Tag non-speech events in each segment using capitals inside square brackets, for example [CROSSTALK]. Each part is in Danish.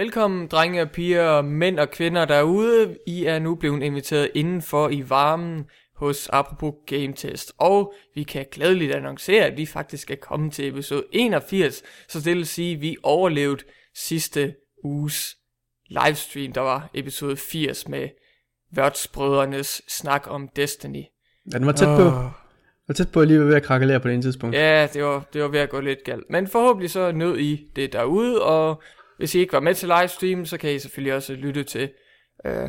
Velkommen, drenge og piger, mænd og kvinder derude. I er nu blevet inviteret indenfor i varmen hos Apropos Game Test. Og vi kan glædeligt annoncere, at vi faktisk er kommet til episode 81. Så det vil sige, at vi overlevede sidste uges livestream, der var episode 80 med Værtsbrødrenes snak om Destiny. Ja, den var tæt på. Den var tæt på at lige ved at krakelere på det ene tidspunkt. Ja, det var, det var ved at gå lidt galt. Men forhåbentlig så nød I det derude, og hvis I ikke var med til livestream, så kan I selvfølgelig også lytte til øh,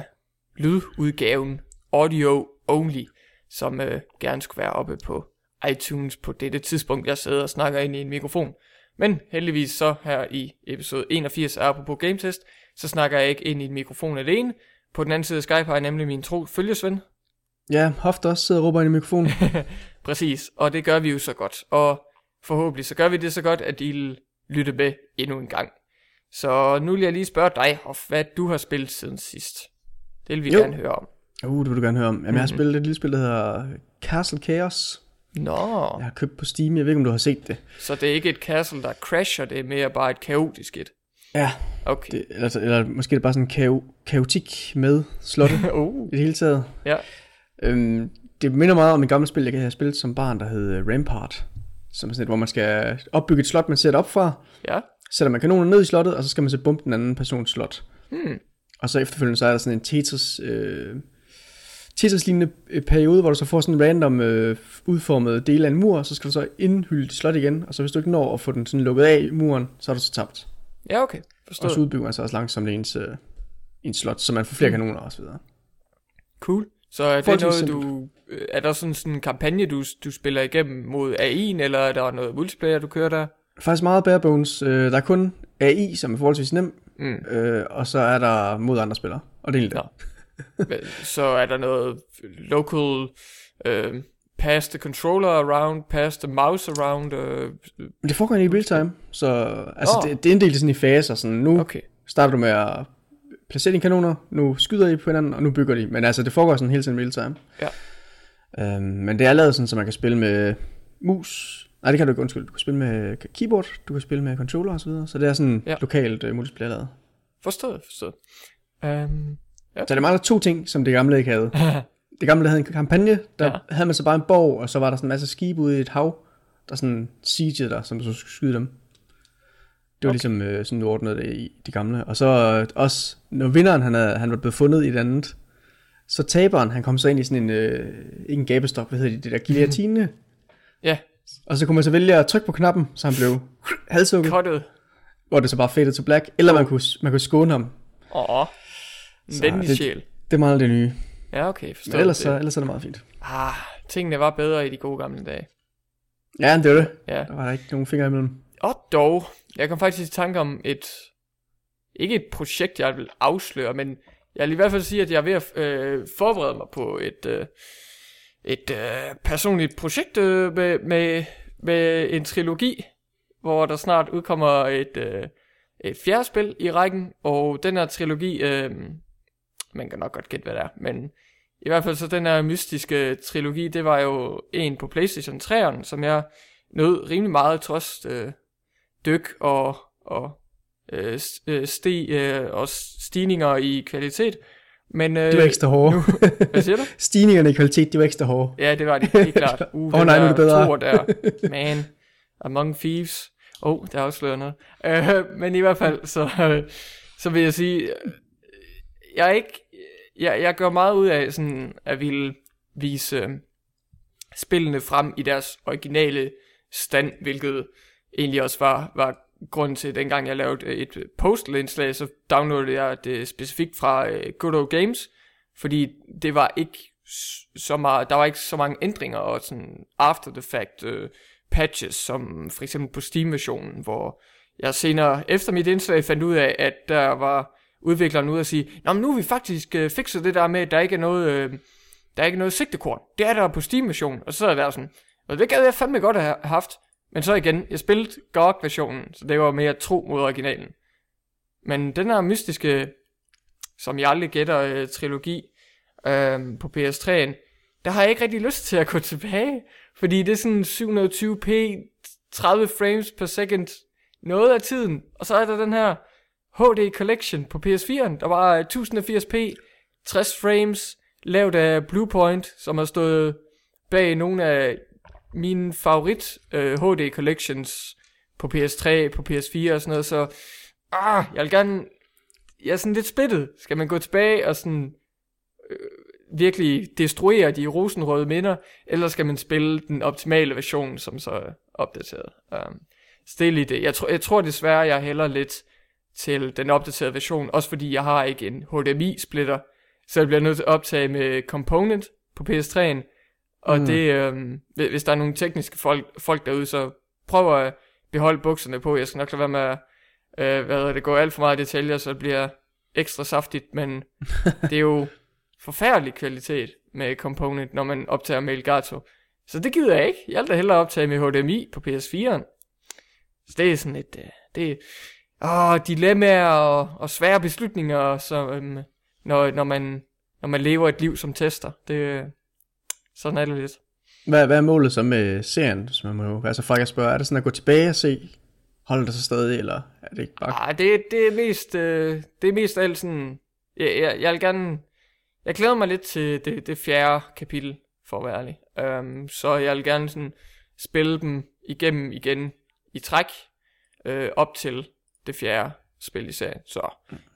lydudgaven audio only, som øh, gerne skulle være oppe på iTunes på dette tidspunkt, jeg sidder og snakker ind i en mikrofon. Men heldigvis så her i episode 81 af Apropos Game Test, så snakker jeg ikke ind i en mikrofon alene. På den anden side af Skype har jeg nemlig min tro følgesven. Ja, Hoft også sidder og råber ind i mikrofonen. [LAUGHS] Præcis, og det gør vi jo så godt. Og forhåbentlig så gør vi det så godt, at I vil lytte med endnu en gang. Så nu vil jeg lige spørge dig, Hoff, hvad du har spillet siden sidst. Det vil vi Jo. gerne høre om. Uh, det vil du gerne høre om. Jamen, jeg har spillet et lille spil, der hedder Castle Chaos. Nå, Jeg har købt på Steam. Jeg ved ikke, om du har set det. så det er ikke et castle, der crasher, det er mere bare et kaotisk et. Ja. Okay. Det, eller, eller måske er det bare sådan kao, kaotik med slotte oh. [LAUGHS] i det hele taget. Ja, Øhm, det minder meget om et gammelt spil, jeg har spillet som barn, der hed Rampart. Som er sådan et, hvor man skal opbygge et slot, man sætter op fra. ja. Sætter man kanoner ned i slottet, og så skal man så bombe den anden persons slot. Hmm. Og så efterfølgende, så er der sådan en Tetris, øh, Tetris-lignende øh, periode, hvor du så får sådan en random øh, udformet del af en mur, og så skal du så indhylde dit slot igen, og så hvis du ikke når at få den sådan lukket af i muren, så er du så tabt. Ja, okay. Og Forstået. så udbygger man så også langsomt ens, øh, ens slot, så man får flere Hmm. kanoner og så videre. Cool. Så er det noget, du... øh, Er der sådan sådan en kampagne, du, du spiller igennem mod A1, eller er der noget multiplayer, du kører der? Faktisk meget bare bones. Øh, der er kun AI, som er forholdsvis nem, Mm. øh, og så er der mod andre spillere. Og det er egentlig det. [LAUGHS] Så er der noget local øh, pass the controller around, pass the mouse around. Øh, det foregår i real time, så altså, Nå. det, det er inddelt i sådan i faser. Sådan, nu okay. starter du med at placere dine kanoner, nu skyder I på hinanden, og nu bygger de. Men altså, det foregår sådan hele tiden real time. Ja. Øhm, men det er lavet sådan, så man kan spille med mus. Nej, det kan du ikke, undskyld. Du kan spille med keyboard, du kan spille med controller osv. Så, så det er sådan Ja. ja. lokalt uh, multiplayer lavet. Forstået, forstået. Um, Så det mangler to ting, som det gamle ikke havde. [LAUGHS] Det gamle havde en kampagne, der Ja. ja. havde man så bare en borg, og så var der sådan en masse skibe ude i et hav, der sådan siegede der, som du så skulle skyde dem. Det var okay. ligesom øh, sådan, du ordnede det i de gamle. Og så øh, også, når vinderen han, er, han var blevet fundet i et andet, så taberen, han kom så ind i sådan en, øh, ikke en gabestok, hvad hedder det, det der [LAUGHS] guillotine. ja, Og så kunne man så vælge at trykke på knappen, så han blev halshugget, cuttet. hvor det så bare faded to black. Eller man kunne, man kunne skåne ham. Åh, en Så venlig det- sjæl. Det er meget det nye. Ja, okay, forstået. Men ellers, det. så, ellers er det meget fint. Ah, tingene var bedre i de gode gamle dage. Ja, det var det. Ja. Der var der ikke nogen fingre imellem. Og dog, jeg kom faktisk i tanke om et, ikke et projekt, jeg vil afsløre, men jeg vil i hvert fald sige, at jeg er ved at øh, forberede mig på et, øh, et øh, personligt projekt øh, med, med, med en trilogi, hvor der snart udkommer et, øh, et fjerde spil i rækken, og den her trilogi, øh, man kan nok godt gætte, hvad det er, men i hvert fald så den her mystiske trilogi, det var jo en på PlayStation 3'eren, som jeg nød rimelig meget, trods øh, dyk og, og øh, st- øh, sti, øh, og stigninger i kvalitet. Men, øh, De var ekstra hårde. nu- [LAUGHS] hvad siger du? Stigningerne i kvalitet, de var ekstra hårde. Ja, det var det helt klart. Uh, [LAUGHS] Åh, den nej, nu er det bedre. toer der. Man, Among Thieves. Åh, oh, der afslører noget. Uh, men i hvert fald, så, uh, så vil jeg sige, øh, jeg er ikke, jeg, jeg gør meget ud af sådan, at ville vise øh, spillene frem i deres originale stand, hvilket egentlig også var, var grunden til, dengang jeg lavede øh, et øh, postal-indslag, så downloadede jeg det specifikt fra øh, Good Old Games, fordi det var ikke så meget, der var ikke så mange ændringer og sådan after the fact øh, patches, som for eksempel på Steam-versionen, hvor jeg senere efter mit indslag fandt ud af, at der var udvikleren ude at sige, Nå, men nu har vi faktisk øh, fikset det der med, at der ikke er noget, øh, der er ikke noget sigtekorn. Det er der på Steam-versionen. Og så er jeg sådan, og det gad jeg fandme godt at have haft. Men så igen, jeg spillede GOG-versionen, så det var mere tro mod originalen. Men den her mystiske, som jeg aldrig gætter, øh, trilogi øh, på PS3'en, der har jeg ikke rigtig lyst til at gå tilbage. Fordi det er sådan 720p, 30 frames per second, noget af tiden. Og så er der den her HD Collection på PS4'en. Der var øh, 1080p, 60 frames, lavet af Bluepoint, som har stået bag nogle af mine favorit øh, HD Collections på PS3, på PS4 og sådan noget, så ah, jeg vil gerne, jeg er sådan lidt splittet. Skal man gå tilbage og sådan øh, virkelig destruere de rosenrøde minder, eller skal man spille den optimale version, som så er opdateret? Um, så i lige det. Jeg, tr- jeg tror desværre, jeg hælder lidt til den opdaterede version, også fordi jeg har ikke en HDMI-splitter, så jeg bliver nødt til at optage med Component på PS3'en, og mm. det, øhm, hvis der er nogle tekniske folk, folk derude, så prøv at beholde bukserne på. Jeg skal nok lade være med at øh, hvad det, gå alt for meget i detaljer, så det bliver ekstra saftigt, men [LAUGHS] det er jo forfærdelig kvalitet med Component, når man optager med Elgato. Så det gider jeg ikke. Jeg vil da hellere optage med HDMI på PS4'en. Så det er sådan et, øh, det er, åh, dilemmaer og, og svære beslutninger, så, øhm, når, når, man, når man lever et liv som tester. Det, sådan er det lidt. Hvad, hvad er målet så med serien, hvis man må altså folk spørge, er det sådan at gå tilbage og se, holder det sig stadig, eller er det ikke bare... Nej, det, det er mest, øh, det er mest alt sådan, jeg, jeg, jeg vil gerne, jeg glæder mig lidt til det, det fjerde kapitel, for at være ærlig. Um, så jeg vil gerne sådan spille dem igennem igen i træk, øh, op til det fjerde spil i serien. Så,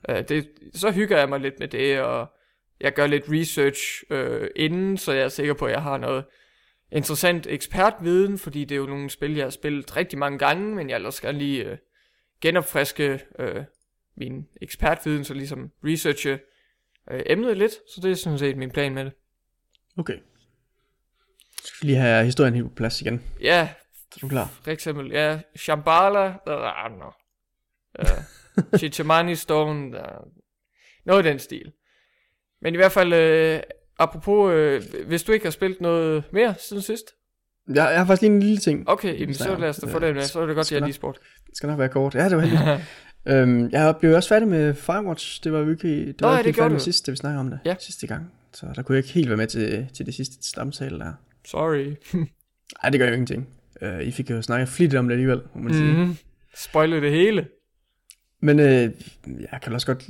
øh, det, så hygger jeg mig lidt med det, og jeg gør lidt research øh, inden, så jeg er sikker på, at jeg har noget interessant ekspertviden, fordi det er jo nogle spil, jeg har spillet rigtig mange gange, men jeg også gerne lige øh, genopfriske øh, min ekspertviden, så ligesom researche øh, emnet lidt, så det er sådan set min plan med det. Okay. Så skal vi lige have historien helt på plads igen. Ja, Så er du klar? for eksempel, ja, Shambhala, der er no. uh, [LAUGHS] Chichamani Stone, der, noget i den stil. Men i hvert fald, øh, apropos, øh, hvis du ikke har spillet noget mere siden sidst, Jeg, jeg har faktisk lige en lille ting. okay, jamen, så lad os da få det med, så er det godt, at jeg lige spurgt. Det skal nok være kort. Ja, det var heldigt. [LAUGHS] øhm, jeg blev også færdig med Firewatch. Det var virkelig, det Nå, var ja, ikke det færdig med sidst, da vi snakkede om det. Ja. Sidste gang. Så der kunne jeg ikke helt være med til, til det sidste stamtale der. Sorry. [LAUGHS] Nej, det gør jo ingenting. Uh, I fik jo snakket flittigt om det alligevel, må man sige. Mm-hmm. Spoiler det hele. Men øh, jeg kan også godt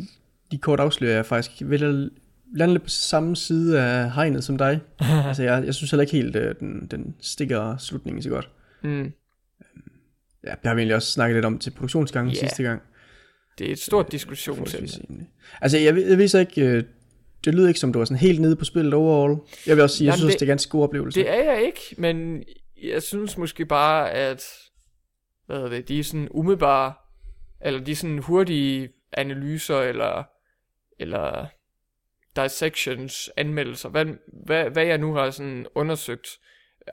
lige kort afsløre, at jeg faktisk vil lande lidt på samme side af hegnet som dig. [LAUGHS] altså, jeg, jeg synes heller ikke helt, øh, den, den stikker slutningen så godt. Mm. Ja, det har vi egentlig også snakket lidt om til produktionsgangen yeah. sidste gang. Det er et stort Forholdsvis diskussionsemne. Altså, jeg, jeg ved så ikke, øh, det lyder ikke som, du var sådan helt nede på spillet overall. Jeg vil også sige, jeg synes, det- det, det er en ganske god oplevelse. Det er jeg ikke, men jeg synes måske bare, at hvad hedder det, de er sådan umiddelbare, eller de er sådan hurtige analyser, eller, eller dissections, anmeldelser, hvad, hvad, hvad jeg nu har sådan undersøgt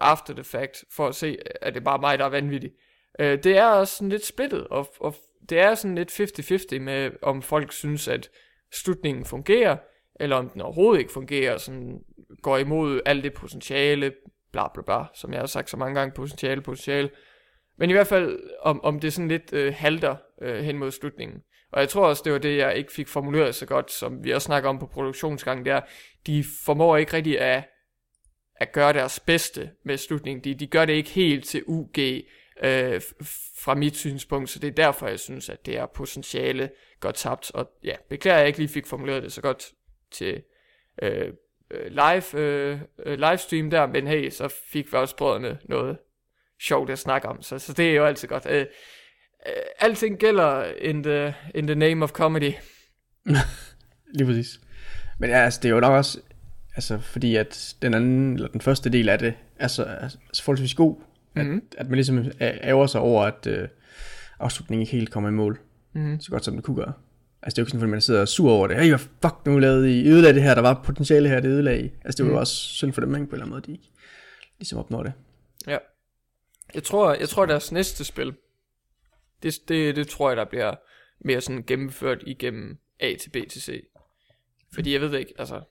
after the fact, for at se, at det bare mig, der er vanvittig. Øh, det er også sådan lidt splittet, og, og det er sådan lidt 50-50 med, om folk synes, at slutningen fungerer, eller om den overhovedet ikke fungerer, sådan går imod alt det potentiale, bla bla bla, som jeg har sagt så mange gange, potentiale, potentiale. Men i hvert fald, om, om det sådan lidt øh, halter øh, hen mod slutningen. Og jeg tror også, det var det, jeg ikke fik formuleret så godt, som vi også snakker om på produktionsgangen, det er, de formår ikke rigtig at, at gøre deres bedste med slutningen. De, de gør det ikke helt til UG øh, fra mit synspunkt, så det er derfor, jeg synes, at det er potentiale godt tabt. Og ja, beklager, at jeg ikke lige fik formuleret det så godt til øh, øh live, øh, øh, livestream der, men hey, så fik vi også brødrene noget sjovt at snakke om, så, så det er jo altid godt. Øh, alting gælder in the, in the name of comedy. [LAUGHS] Lige præcis. Men ja, altså, det er jo nok også, altså, fordi at den anden, eller den første del af det, altså, er altså forholdsvis god. At, Mhm. at man ligesom æ- ærger sig over, at øh, afslutningen ikke helt kommer i mål. Mhm. Så godt som det kunne gøre. Altså det er jo ikke sådan, at man sidder og er sur over det. Hey, hvad fuck nu lavede I? Ødelagde det her, der var potentiale her, det ødelagde I. Altså det var jo Mhm. også synd for dem, ikke? På en eller anden måde, de ikke ligesom opnår det. Ja. Jeg tror, jeg tror deres næste spil, det, det, det tror jeg, der bliver mere sådan gennemført igennem A til B til C. Fordi jeg ved det ikke, altså...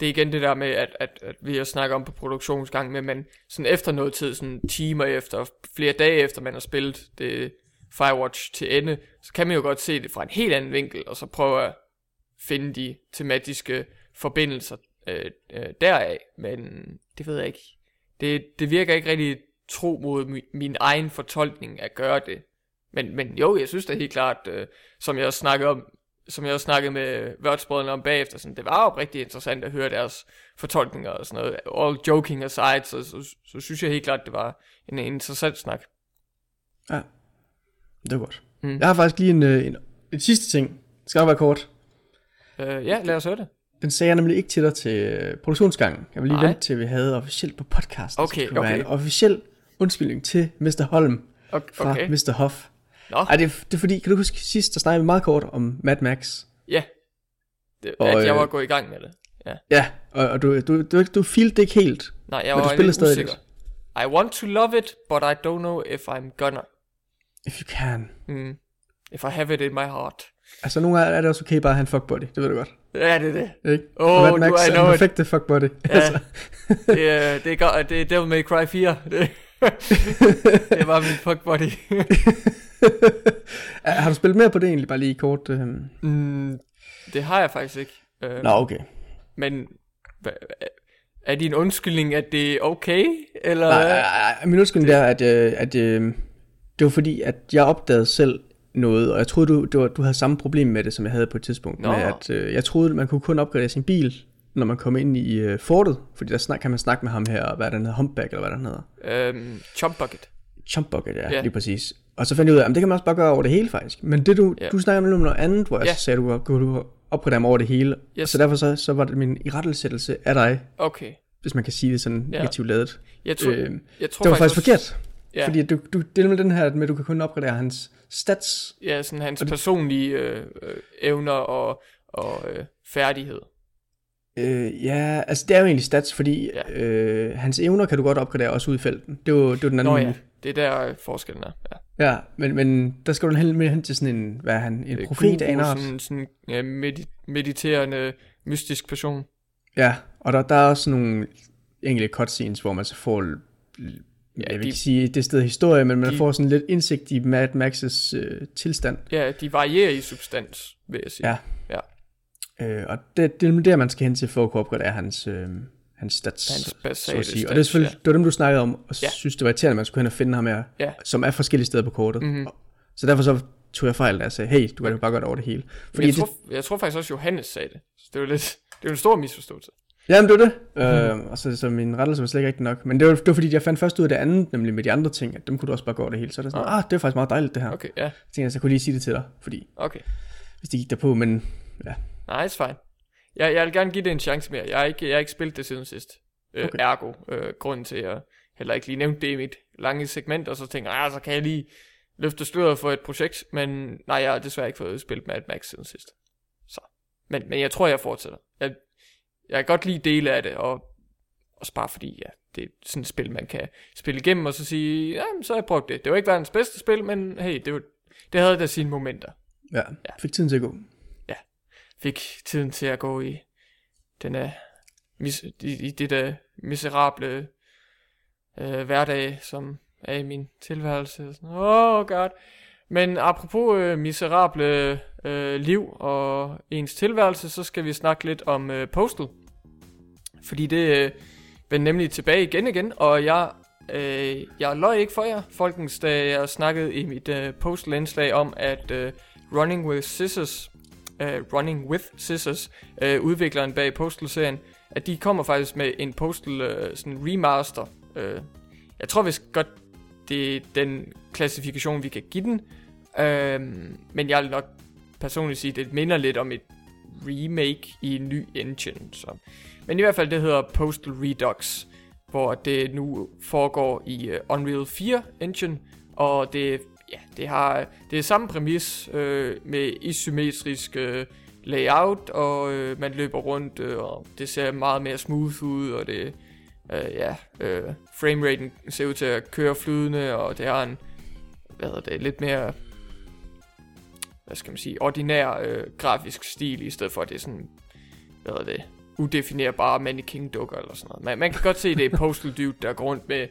Det er igen det der med, at, at, at vi har snakket om på produktionsgang med, men sådan efter noget tid, sådan timer efter, flere dage efter man har spillet det Firewatch til ende, så kan man jo godt se det fra en helt anden vinkel, og så prøve at finde de tematiske forbindelser øh, øh, deraf. Men det ved jeg ikke. Det, det virker ikke rigtig tro mod mi, min egen fortolkning at gøre det Men, men jo, jeg synes da helt klart, øh, som jeg også snakkede om, som jeg også snakkede med værtsbrødrene om bagefter, sådan, det var jo rigtig interessant at høre deres fortolkninger og sådan noget. All joking aside, så, så, så, synes jeg helt klart, det var en, en interessant snak. Ja, det var godt. Mm. Jeg har faktisk lige en, øh, en, en sidste ting. Det skal nok være kort. Øh, ja, lad os høre det. Den sagde jeg nemlig ikke til dig til øh, produktionsgangen. Jeg vil lige Nej. vente til, vi havde officielt på podcast. Okay, Så det okay. en officiel undskyldning til Mr. Holm Okay. fra okay. Mr. Hoff. Nå, Ej, det, er, det er fordi, kan du huske sidst, der snakkede vi meget kort om Mad Max? ja. Det, Og, at jeg øh, var gået i gang med det. Ja. Ja, og, og du, du, du, du feelte det ikke helt. Nej, jeg Men du var spiller lidt stadig usikker. I want to love it, but I don't know if I'm gonna. If you can. Mm. If I have it in my heart. Altså, nogle gange er det også okay bare at have en fuckbody, det ved du godt. Ja, det er det. Ikke? Og Mad du- Max I er know den it. perfekte fuckbody. Ja. [LAUGHS] det, er, det, er, godt- det er Devil May Cry 4. Det, [LAUGHS] det var min fuck body. [LAUGHS] har du spillet mere på det egentlig, bare lige kort? Øh... mm, det har jeg faktisk ikke. Øh, Nå, okay. Men er din undskyldning, at det er okay? Eller? Nej, nej, nej, min undskyldning er, at, øh, at øh, det var fordi, at jeg opdagede selv noget, og jeg troede, du, du, du havde samme problem med det, som jeg havde på et tidspunkt. Nå. Med at, øh, jeg troede, man kunne kun opgradere sin bil, når man kom ind i øh, fortet, fordi der snak, kan man snakke med ham her, hvad er det, han hedder, Humpback, eller hvad den hedder. Øhm, Chump Bucket. Chump Bucket, ja, Ja. lige præcis. Og så fandt jeg ud af, at det kan man også bare gøre over det hele faktisk. Men det du, Ja. du snakker om noget andet, hvor jeg så sagde, at du kunne du opgradere mig over det hele. Yes. Så derfor så, så var det min irettelsættelse af dig, Okay. hvis man kan sige det sådan Ja. negativt ladet. Jeg tror, Øh, jeg tror det var faktisk også- forkert. Ja, Fordi du, du, det er nemlig den her med, at du kan kun opgradere hans stats. ja sådan hans personlige øh, øh, evner og, og øh, færdighed. Øh, ja, altså det er jo egentlig stats, fordi Ja. øh, hans evner kan du godt opgradere også ud i felten. Det var, det var den anden Nå ja, det er der øh, forskellen er. Ja. Ja, men, men der skal du hen, hen til sådan en, hvad er han, en Øh, profet af en guru, art. Sådan, sådan ja, medi- mediterende, mystisk person. Ja, og der, der er også nogle enkelte cutscenes, hvor man så får, ja, jeg vil de- ikke sige det sted historie, men man de- får sådan lidt indsigt i Mad Max's øh, tilstand. Ja, de varierer i substans, vil jeg sige. Ja. Øh, og det, det er der, man skal hen til for at kunne opgradere hans, øh, hans stats, Hans så basale at sige. stats, og det er selvfølgelig, ja. det var dem, du snakkede om, og Ja. synes, det var irriterende, at man skulle hen og finde ham her, Ja. som er forskellige steder på kortet. Mhm. Så derfor så tog jeg fejl, da jeg sagde, hey, du kan jo bare det over det hele. Fordi jeg, det, tror, jeg tror faktisk også, Johannes sagde det. Så det var lidt, det var en stor misforståelse. Jamen, det var det. Mhm. Mm. Øh, og så, så min rettelse var slet ikke rigtig nok. Men det var, det var fordi, jeg fandt først ud af det andet, nemlig med de andre ting, at dem kunne du også bare gå over det hele. Så er det sådan, ah, det er faktisk meget dejligt det her. Okay. Ja, Så tænkte jeg, så kunne jeg lige sige det til dig, fordi okay. hvis det gik derpå, men ja. Nej, it's fine. Jeg, jeg vil gerne give det en chance mere. Jeg har ikke, jeg har ikke spillet det siden sidst. Øh, Okay. Ergo, øh, grunden til, at jeg heller ikke lige nævnte det i mit lange segment, og så tænker jeg, ah, så kan jeg lige løfte sløret for et projekt, men nej, jeg har desværre ikke fået spillet Mad Max siden sidst. Så. Men, men jeg tror, jeg fortsætter. Jeg, jeg kan godt lide dele af det, og også bare fordi, ja, det er sådan et spil, man kan spille igennem, og så sige, ja, så har jeg prøvet det. Det var ikke verdens bedste spil, men hey, det, var, det havde da sine momenter. ja, fik tiden til at gå fik tiden til at gå i den er mis, i, i det der miserable øh, hverdag, som er i min tilværelse. Åh, oh god. Men apropos øh, miserable øh, liv og ens tilværelse, så skal vi snakke lidt om øh, Postal. Fordi det øh, vendte nemlig tilbage igen igen, og jeg, øh, jeg løj ikke for jer, folkens, da jeg snakkede i mit øh, Postal-indslag om, at øh, Running with Scissors uh, Running with Scissors, uh, udvikleren bag Postal-serien, at de kommer faktisk med en Postal uh, sådan remaster. Uh, jeg tror vist godt, det er den klassifikation, vi kan give den. Uh, men jeg vil nok personligt sige, at det minder lidt om et remake i en ny engine. Så. Men i hvert fald, det hedder Postal Redux, hvor det nu foregår i uh, Unreal 4 engine, og det ja, det har det er samme præmis øh, med isometrisk øh, layout, og øh, man løber rundt, øh, og det ser meget mere smooth ud, og det, øh, ja, øh, frameraten ser ud til at køre flydende, og det har en, hvad hedder det, lidt mere, hvad skal man sige, ordinær øh, grafisk stil, i stedet for at det er sådan, hvad hedder det, udefinerbare mannequin dukker eller sådan noget. Man, man kan godt se, det er [LAUGHS] Postal Dude, der går rundt med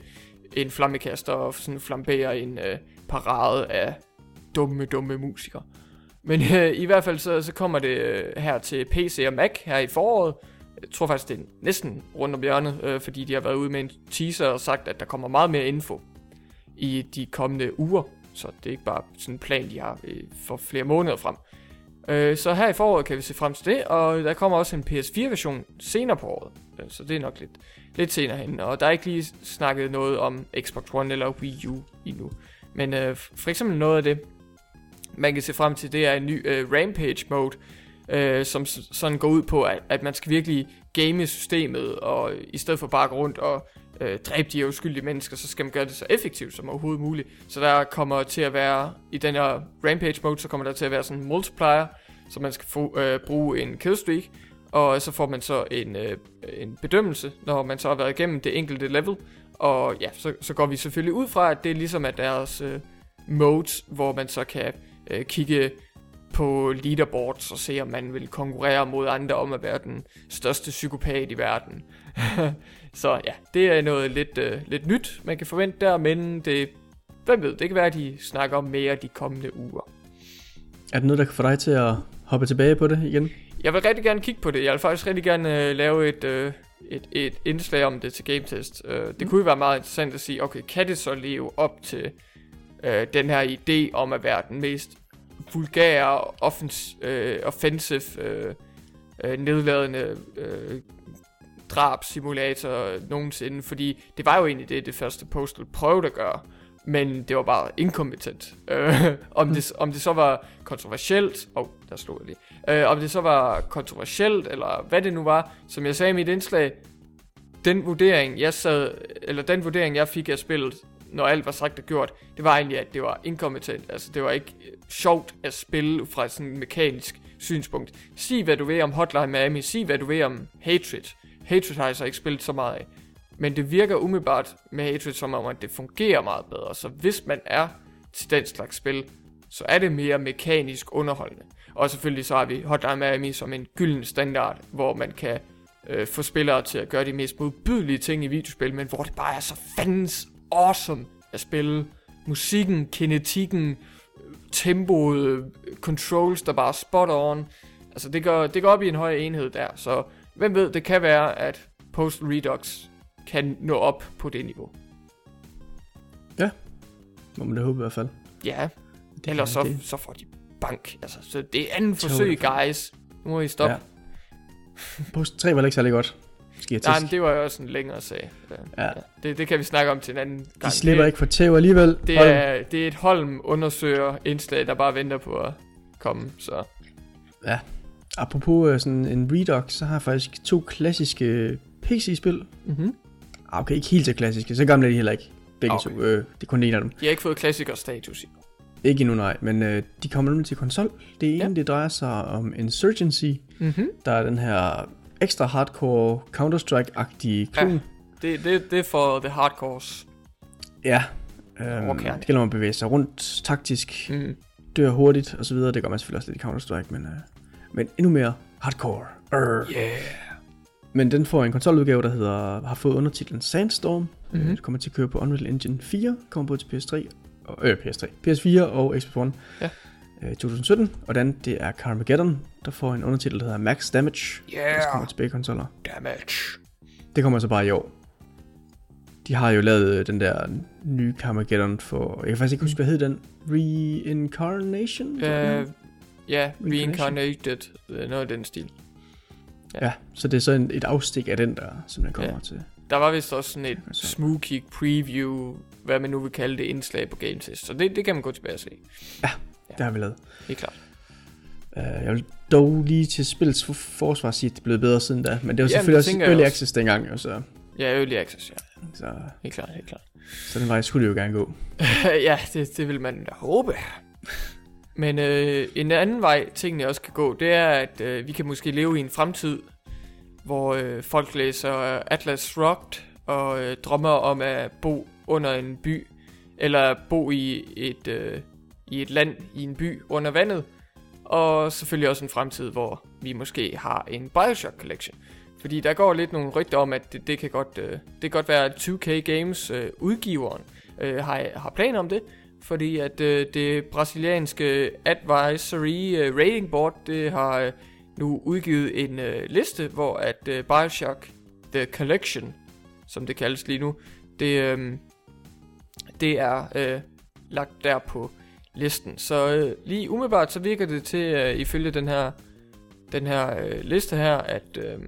en flammekaster og sådan flamberer en øh, parade af dumme, dumme musikere. Men øh, i hvert fald så, så kommer det øh, her til PC og Mac her i foråret. Jeg tror faktisk, det er næsten rundt om hjørnet, øh, fordi de har været ude med en teaser og sagt, at der kommer meget mere info i de kommende uger. så det er ikke bare sådan en plan, de har øh, for flere måneder frem. Øh, så her i foråret kan vi se frem til det, og der kommer også en PS4-version senere på året, øh, så det er nok lidt, lidt senere hen. Og der er ikke lige snakket noget om Xbox One eller Wii U endnu. Men øh, for eksempel noget af det, man kan se frem til, det er en ny øh, Rampage mode, øh, som sådan går ud på, at, at man skal virkelig game systemet, og i stedet for bare at gå rundt og øh, dræbe de her uskyldige mennesker, så skal man gøre det så effektivt som overhovedet muligt. Så der kommer til at være, i den her Rampage mode, så kommer der til at være sådan en multiplier, så man skal få, øh, bruge en killstreak, og så får man så en, øh, en bedømmelse, når man så har været igennem det enkelte level, og ja, så, så går vi selvfølgelig ud fra, at det er ligesom at deres øh, modes, hvor man så kan øh, kigge på leaderboards og se, om man vil konkurrere mod andre om at være den største psykopat i verden. [LAUGHS] så ja, det er noget lidt, øh, lidt nyt, man kan forvente der, men det, hvem ved, det kan være, at de snakker om mere de kommende uger. Er det noget, der kan få dig til at hoppe tilbage på det igen? Jeg vil rigtig gerne kigge på det. Jeg vil faktisk rigtig gerne øh, lave et, øh, et, et indslag om det til Game Test. Uh, det mm. kunne jo være meget interessant at sige, okay, kan det så leve op til uh, den her idé om at være den mest vulgære, offens, uh, offensive, uh, uh, nedladende uh, drab-simulator nogensinde, fordi det var jo egentlig det, det første Postal prøvede at gøre, men det var bare inkompetent. Øh, om, det, om det så var kontroversielt, oh, der slog jeg lige, øh, om det så var kontroversielt, eller hvad det nu var, som jeg sagde i mit indslag, den vurdering, jeg sad, eller den vurdering, jeg fik af spillet, når alt var sagt og gjort, det var egentlig, at det var inkompetent. Altså, det var ikke øh, sjovt at spille fra sådan en mekanisk synspunkt. Sig, hvad du ved om Hotline Miami. Sig, hvad du ved om Hatred. Hatred har jeg så ikke spillet så meget af. Men det virker umiddelbart med Hatred som om, at det fungerer meget bedre. Så hvis man er til den slags spil, så er det mere mekanisk underholdende. Og selvfølgelig så har vi Hotline Miami som en gylden standard, hvor man kan øh, få spillere til at gøre de mest modbydelige ting i videospil, men hvor det bare er så fandens awesome at spille. Musikken, kinetikken, tempoet, controls, der bare spot on. Altså det går, det går op i en høj enhed der, så hvem ved, det kan være, at Post Redux kan nå op på det niveau. Ja, må man da håbe i hvert fald. Ja, det ellers så, det. så får de bank. Altså, så det er anden forsøg, guys. Nu må I stoppe. Ja. Post 3 var ikke særlig godt. Skal jeg Nej, men det var jo også en længere sag. Ja. ja. Det, det kan vi snakke om til en anden gang. De slipper det, ikke for tæv alligevel. Det er, det er et Holm undersøger indslag, der bare venter på at komme. Så. Ja. Apropos uh, sådan en Redux, så har jeg faktisk to klassiske PC-spil. Mm-hmm. Okay, ikke helt så klassiske. Så gamle er de heller ikke. Begge okay. to. Øh, det er kun en af dem. De har ikke fået klassiker-status endnu. Ikke endnu, nej, men øh, de kommer nemlig til konsol. Det ene, ja. det drejer sig om Insurgency. Mm-hmm. Der er den her ekstra hardcore Counter-Strike-agtige klon. Ja, det, det, det er for the hardcores. Ja, øhm, okay. det gælder om at bevæge sig rundt taktisk, mm. dør hurtigt og så videre. Det gør man selvfølgelig også lidt i Counter-Strike, men, øh, men endnu mere hardcore. Urgh. Yeah. Men den får en konsoludgave, der hedder, har fået undertitlen Sandstorm. Mm-hmm. Det kommer til at køre på Unreal Engine 4, kommer både til PS3 og, øh, PS3, PS4 og Xbox One. Ja. 2017, øh, og den det er Carmageddon, der får en undertitel, der hedder Max Damage. Yeah. Der kommer til begge konsoller. Damage. Det kommer så bare i år. De har jo lavet øh, den der nye Carmageddon for, jeg kan faktisk ikke huske, hvad hed den? Reincarnation? Uh, ja, yeah, Reincarnated, noget af den stil. Ja. så det er så en, et afstik af den der, som den kommer ja. til. Der var vist også sådan et smoothie preview, hvad man nu vil kalde det, indslag på Game Test. Så det, det kan man gå tilbage og se. Ja, ja. det har vi lavet. Helt klart. Uh, jeg vil dog lige til spillets forsvar sige, at det er blevet bedre siden da. Men det var Jamen, selvfølgelig også Early Access dengang. Og så... Ja, Early Access, ja. Så... Helt klart, helt klart. Så den vej skulle det jo gerne gå. [LAUGHS] ja, det, det vil man da håbe. Men øh, en anden vej, tingene også kan gå, det er, at øh, vi kan måske leve i en fremtid, hvor øh, folk læser Atlas Rocked og øh, drømmer om at bo under en by, eller bo i et, øh, i et land i en by under vandet, og selvfølgelig også en fremtid, hvor vi måske har en Bioshock Collection. Fordi der går lidt nogle rygter om, at det, det kan godt, øh, det kan godt være, at 2K Games øh, udgiveren øh, har, har planer om det, fordi at øh, det brasilianske Advisory øh, Rating Board, det har øh, nu udgivet en øh, liste, hvor at øh, Bioshock The Collection, som det kaldes lige nu, det, øh, det er øh, lagt der på listen. Så øh, lige umiddelbart så virker det til, øh, ifølge den her, den her øh, liste her, at, øh,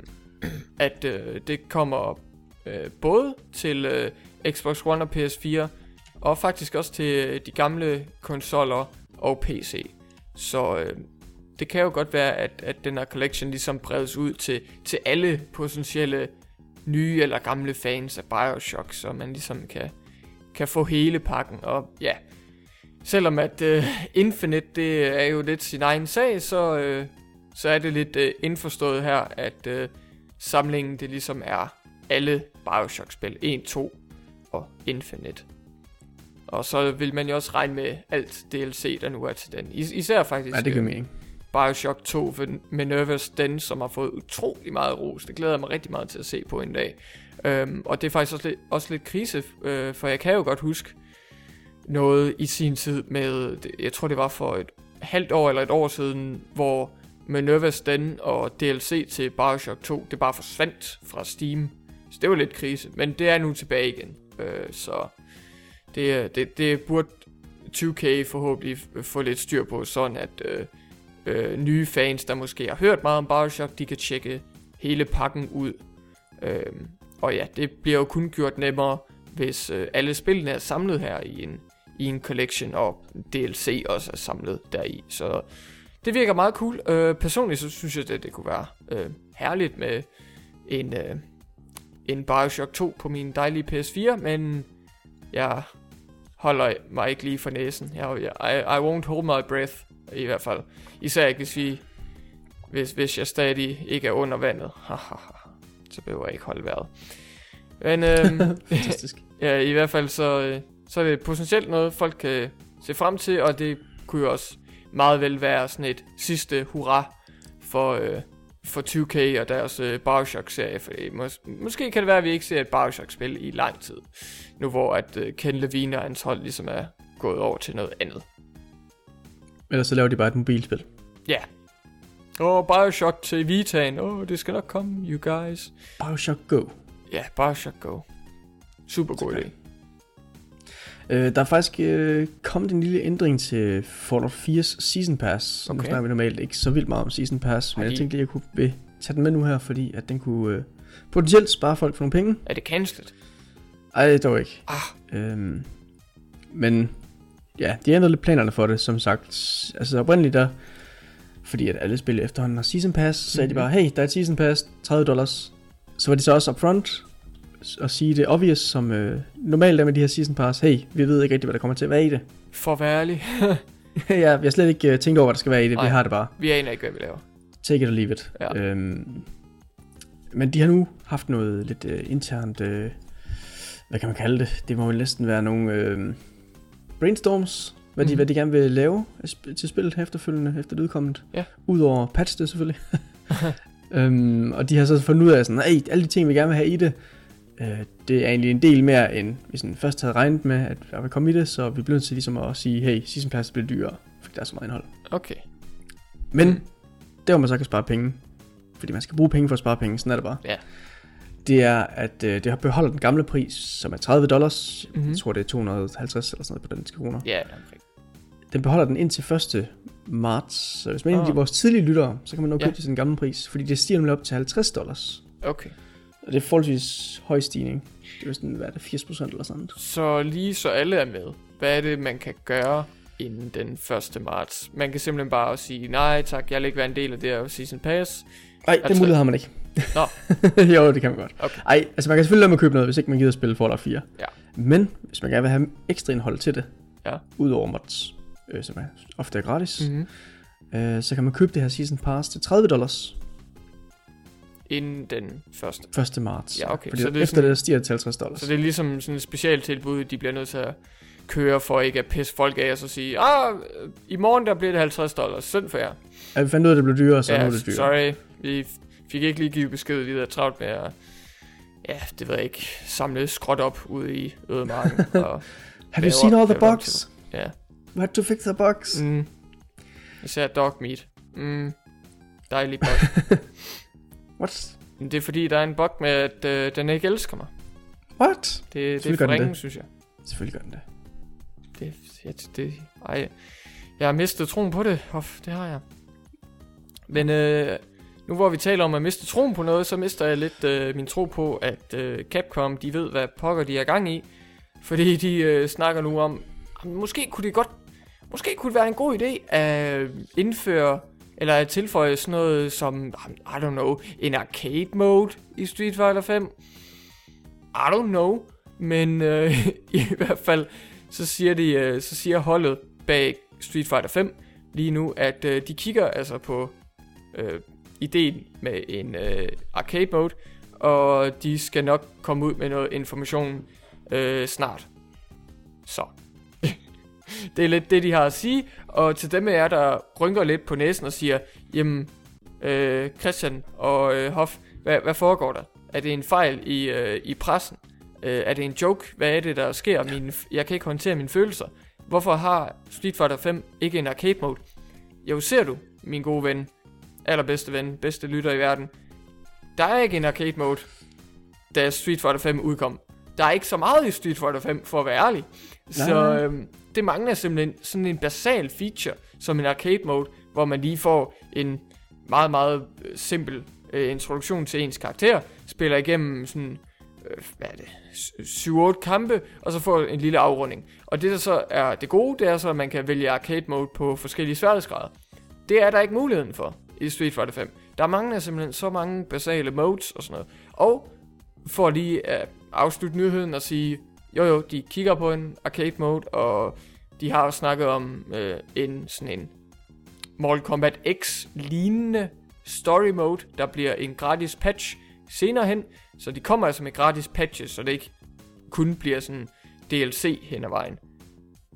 at øh, det kommer øh, både til øh, Xbox One og PS4, og faktisk også til øh, de gamle konsoller og PC. Så øh, det kan jo godt være, at, at den her collection ligesom bredes ud til, til alle potentielle nye eller gamle fans af Bioshock, så man ligesom kan, kan få hele pakken. Og ja, selvom at øh, Infinite det er jo lidt sin egen sag, så, øh, så er det lidt øh, indforstået her, at øh, samlingen det ligesom er alle Bioshock-spil. 1, 2 og Infinite. Og så vil man jo også regne med alt DLC, der nu er til den. Is- især faktisk Ja, det giver øh, mening. Bioshock 2 for Minerva's Den, som har fået utrolig meget ros. Det glæder jeg mig rigtig meget til at se på en dag. Øhm, og det er faktisk også lidt, også lidt krise, øh, for jeg kan jo godt huske noget i sin tid med, jeg tror det var for et halvt år eller et år siden, hvor Minerva's Den og DLC til Bioshock 2, det bare forsvandt fra Steam. Så det var lidt krise, men det er nu tilbage igen. Øh, så det, det, det burde 2K forhåbentlig få lidt styr på, sådan at øh, øh, nye fans, der måske har hørt meget om Bioshock, de kan tjekke hele pakken ud. Øh, og ja, det bliver jo kun gjort nemmere, hvis øh, alle spillene er samlet her i en, i en collection, og DLC også er samlet deri. Så det virker meget cool. Øh, personligt så synes jeg, at det kunne være øh, herligt med en, øh, en Bioshock 2 på min dejlige PS4, men jeg holder mig ikke lige for næsen. Jeg, jeg, I, I won't hold my breath, i hvert fald. Især ikke hvis vi, hvis, hvis jeg stadig ikke er under vandet. [LAUGHS] så behøver jeg ikke holde vejret. Men [LAUGHS] øhm, Fantastisk. [LAUGHS] ja, i hvert fald så, øh, så er det potentielt noget, folk kan se frem til, og det kunne jo også meget vel være sådan et sidste hurra for, øh, for 2K og deres øh, Bioshock-serie, for mås- måske kan det være, at vi ikke ser et Bioshock-spil i lang tid, nu hvor at øh, Ken Levine og hans hold ligesom er gået over til noget andet. Ellers så laver de bare et mobilspil. Ja. Åh, oh, Bioshock til Vita'en. Åh, oh, det skal nok komme, you guys. Bioshock Go. Ja, Bioshock Go. Super god idé. Øh, der er faktisk øh, kommet en lille ændring til Fallout 4's Season Pass. Okay. Nu snakker vi normalt ikke så vildt meget om Season Pass, men jeg de- tænkte lige, at jeg kunne vil tage den med nu her, fordi at den kunne øh, potentielt spare folk for nogle penge. Er det cancelled? Ej, dog ikke. Ah, Øhm, men ja, de ændret lidt planerne for det, som sagt. Altså oprindeligt der, fordi at alle spil efterhånden har Season Pass, så sagde Mhm. de bare, hey, der er et Season Pass, 30 dollars. Så var de så også upfront og sige det obvious, som øh, normalt er med de her Season Pass. Hey, vi ved ikke rigtig, hvad der kommer til at være i det. for at være ærlig. [LAUGHS] ja, vi har slet ikke uh, tænkt over, hvad der skal være i det. Nej. Vi har det bare. vi aner ikke, hvad vi laver. Take it or leave it. Ja. Øhm, men de har nu haft noget lidt uh, internt, uh, hvad kan man kalde det? Det må vel næsten være nogle uh, brainstorms, hvad de, Mhm. hvad de gerne vil lave til spillet efterfølgende, efter det udkommet. Ja. Udover patch det selvfølgelig. [LAUGHS] øhm, og de har så fundet ud af sådan, hey, alle de ting, vi gerne vil have i det, øh, det er egentlig en del mere, end vi sådan først havde regnet med, at der vil komme i det, så vi bliver nødt til ligesom at sige, hey, Season Pass bliver dyrere, fordi der er så meget indhold. Okay. Men Mm. der hvor man så kan spare penge, fordi man skal bruge penge for at spare penge, sådan er det bare. Ja. Det er, at øh, det har beholdt den gamle pris, som er 30 dollars. Mhm. Mm-hmm. Jeg tror, det er 250 eller sådan noget på danske kroner. Ja, omkring. Den beholder den indtil 1. marts. Så hvis man er en af de vores tidlige lyttere, så kan man Ja. købe til den gamle pris. Fordi det stiger nemlig op til 50 dollars. Okay. Og det er forholdsvis høj stigning. Det er sådan, hvad er det, 80% eller sådan. Så lige så alle er med, hvad er det, man kan gøre inden den 1. marts? Man kan simpelthen bare sige, nej tak, jeg vil ikke være en del af det her Season Pass. Nej, den Altså- mulighed har man ikke. Nå. [LAUGHS] jo, det kan man godt. Okay. Ej, altså man kan selvfølgelig lade med at købe noget, hvis ikke man gider at spille Fallout 4. Ja. Men hvis man gerne vil have ekstra indhold til det, Ja. udover mods, øh, som er ofte er gratis, Mm-hmm. øh, så kan man købe det her Season Pass til 30 dollars Inden den første. 1. marts. Ja, okay, Fordi så det er efter sådan- det stiger det til 50 dollars. Så det er ligesom sådan et specielt tilbud, de bliver nødt til at køre for ikke at pisse folk af og så sige, ah, i morgen der bliver det 50 dollars, synd for jer. Ja, vi fandt ud af, at det blev dyrere, så nu ja, er det dyrere. sorry, vi fik ikke lige givet besked, vi havde travlt med at, ja, det ved jeg ikke, samle skråt op ude i ødemarken. [LAUGHS] og, Have you seen all the bugs? ja, We had to fix the bugs. mm, især dog meat. Mm, dejlig bug. [LAUGHS] What? Det er fordi, der er en bug med, at øh, den ikke elsker mig. What? Det, det er for ringen, det. synes jeg. Selvfølgelig gør den det. det, jeg, det, ej, jeg har mistet troen på det, Hoff, det har jeg. Men øh, nu hvor vi taler om at miste troen på noget, så mister jeg lidt øh, min tro på, at øh, Capcom, de ved, hvad pokker de er gang i. Fordi de øh, snakker nu om, måske kunne det godt, måske kunne det være en god idé at indføre, eller at tilføje sådan noget som, I don't know, en arcade mode i Street Fighter 5. I don't know, men øh, [LAUGHS] i hvert fald, så siger, de, øh, så siger holdet bag Street Fighter 5 lige nu, at øh, de kigger altså på øh, ideen med en øh, arcade mode, og de skal nok komme ud med noget information øh, snart. Så det er lidt det, de har at sige, og til dem er der rynker lidt på næsen og siger, jamen, øh, Christian og øh, Hoff, hvad, hvad foregår der? Er det en fejl i, øh, i pressen? Øh, er det en joke? Hvad er det, der sker? Min, jeg kan ikke håndtere mine følelser. Hvorfor har Street Fighter 5 ikke en arcade mode? Jo, ser du, min gode ven, allerbedste ven, bedste lytter i verden. Der er ikke en arcade mode, da Street Fighter 5 udkom. Der er ikke så meget i Street Fighter 5, for at være ærlig. Nej. Så øhm, det mangler simpelthen sådan en basal feature, som en arcade mode, hvor man lige får en meget, meget øh, simpel øh, introduktion til ens karakter, spiller igennem sådan, øh, hvad er det, 7-8 kampe, og så får en lille afrunding. Og det der så er det gode, det er så, at man kan vælge arcade mode på forskellige sværhedsgrader. Det er der ikke muligheden for i Street Fighter 5. Der mangler simpelthen så mange basale modes og sådan noget. Og for lige at afslutte nyheden og sige, jo jo, de kigger på en arcade mode, og de har også snakket om øh, en sådan en Mortal Kombat X lignende story mode, der bliver en gratis patch senere hen, så de kommer altså med gratis patches, så det ikke kun bliver sådan DLC hen ad vejen.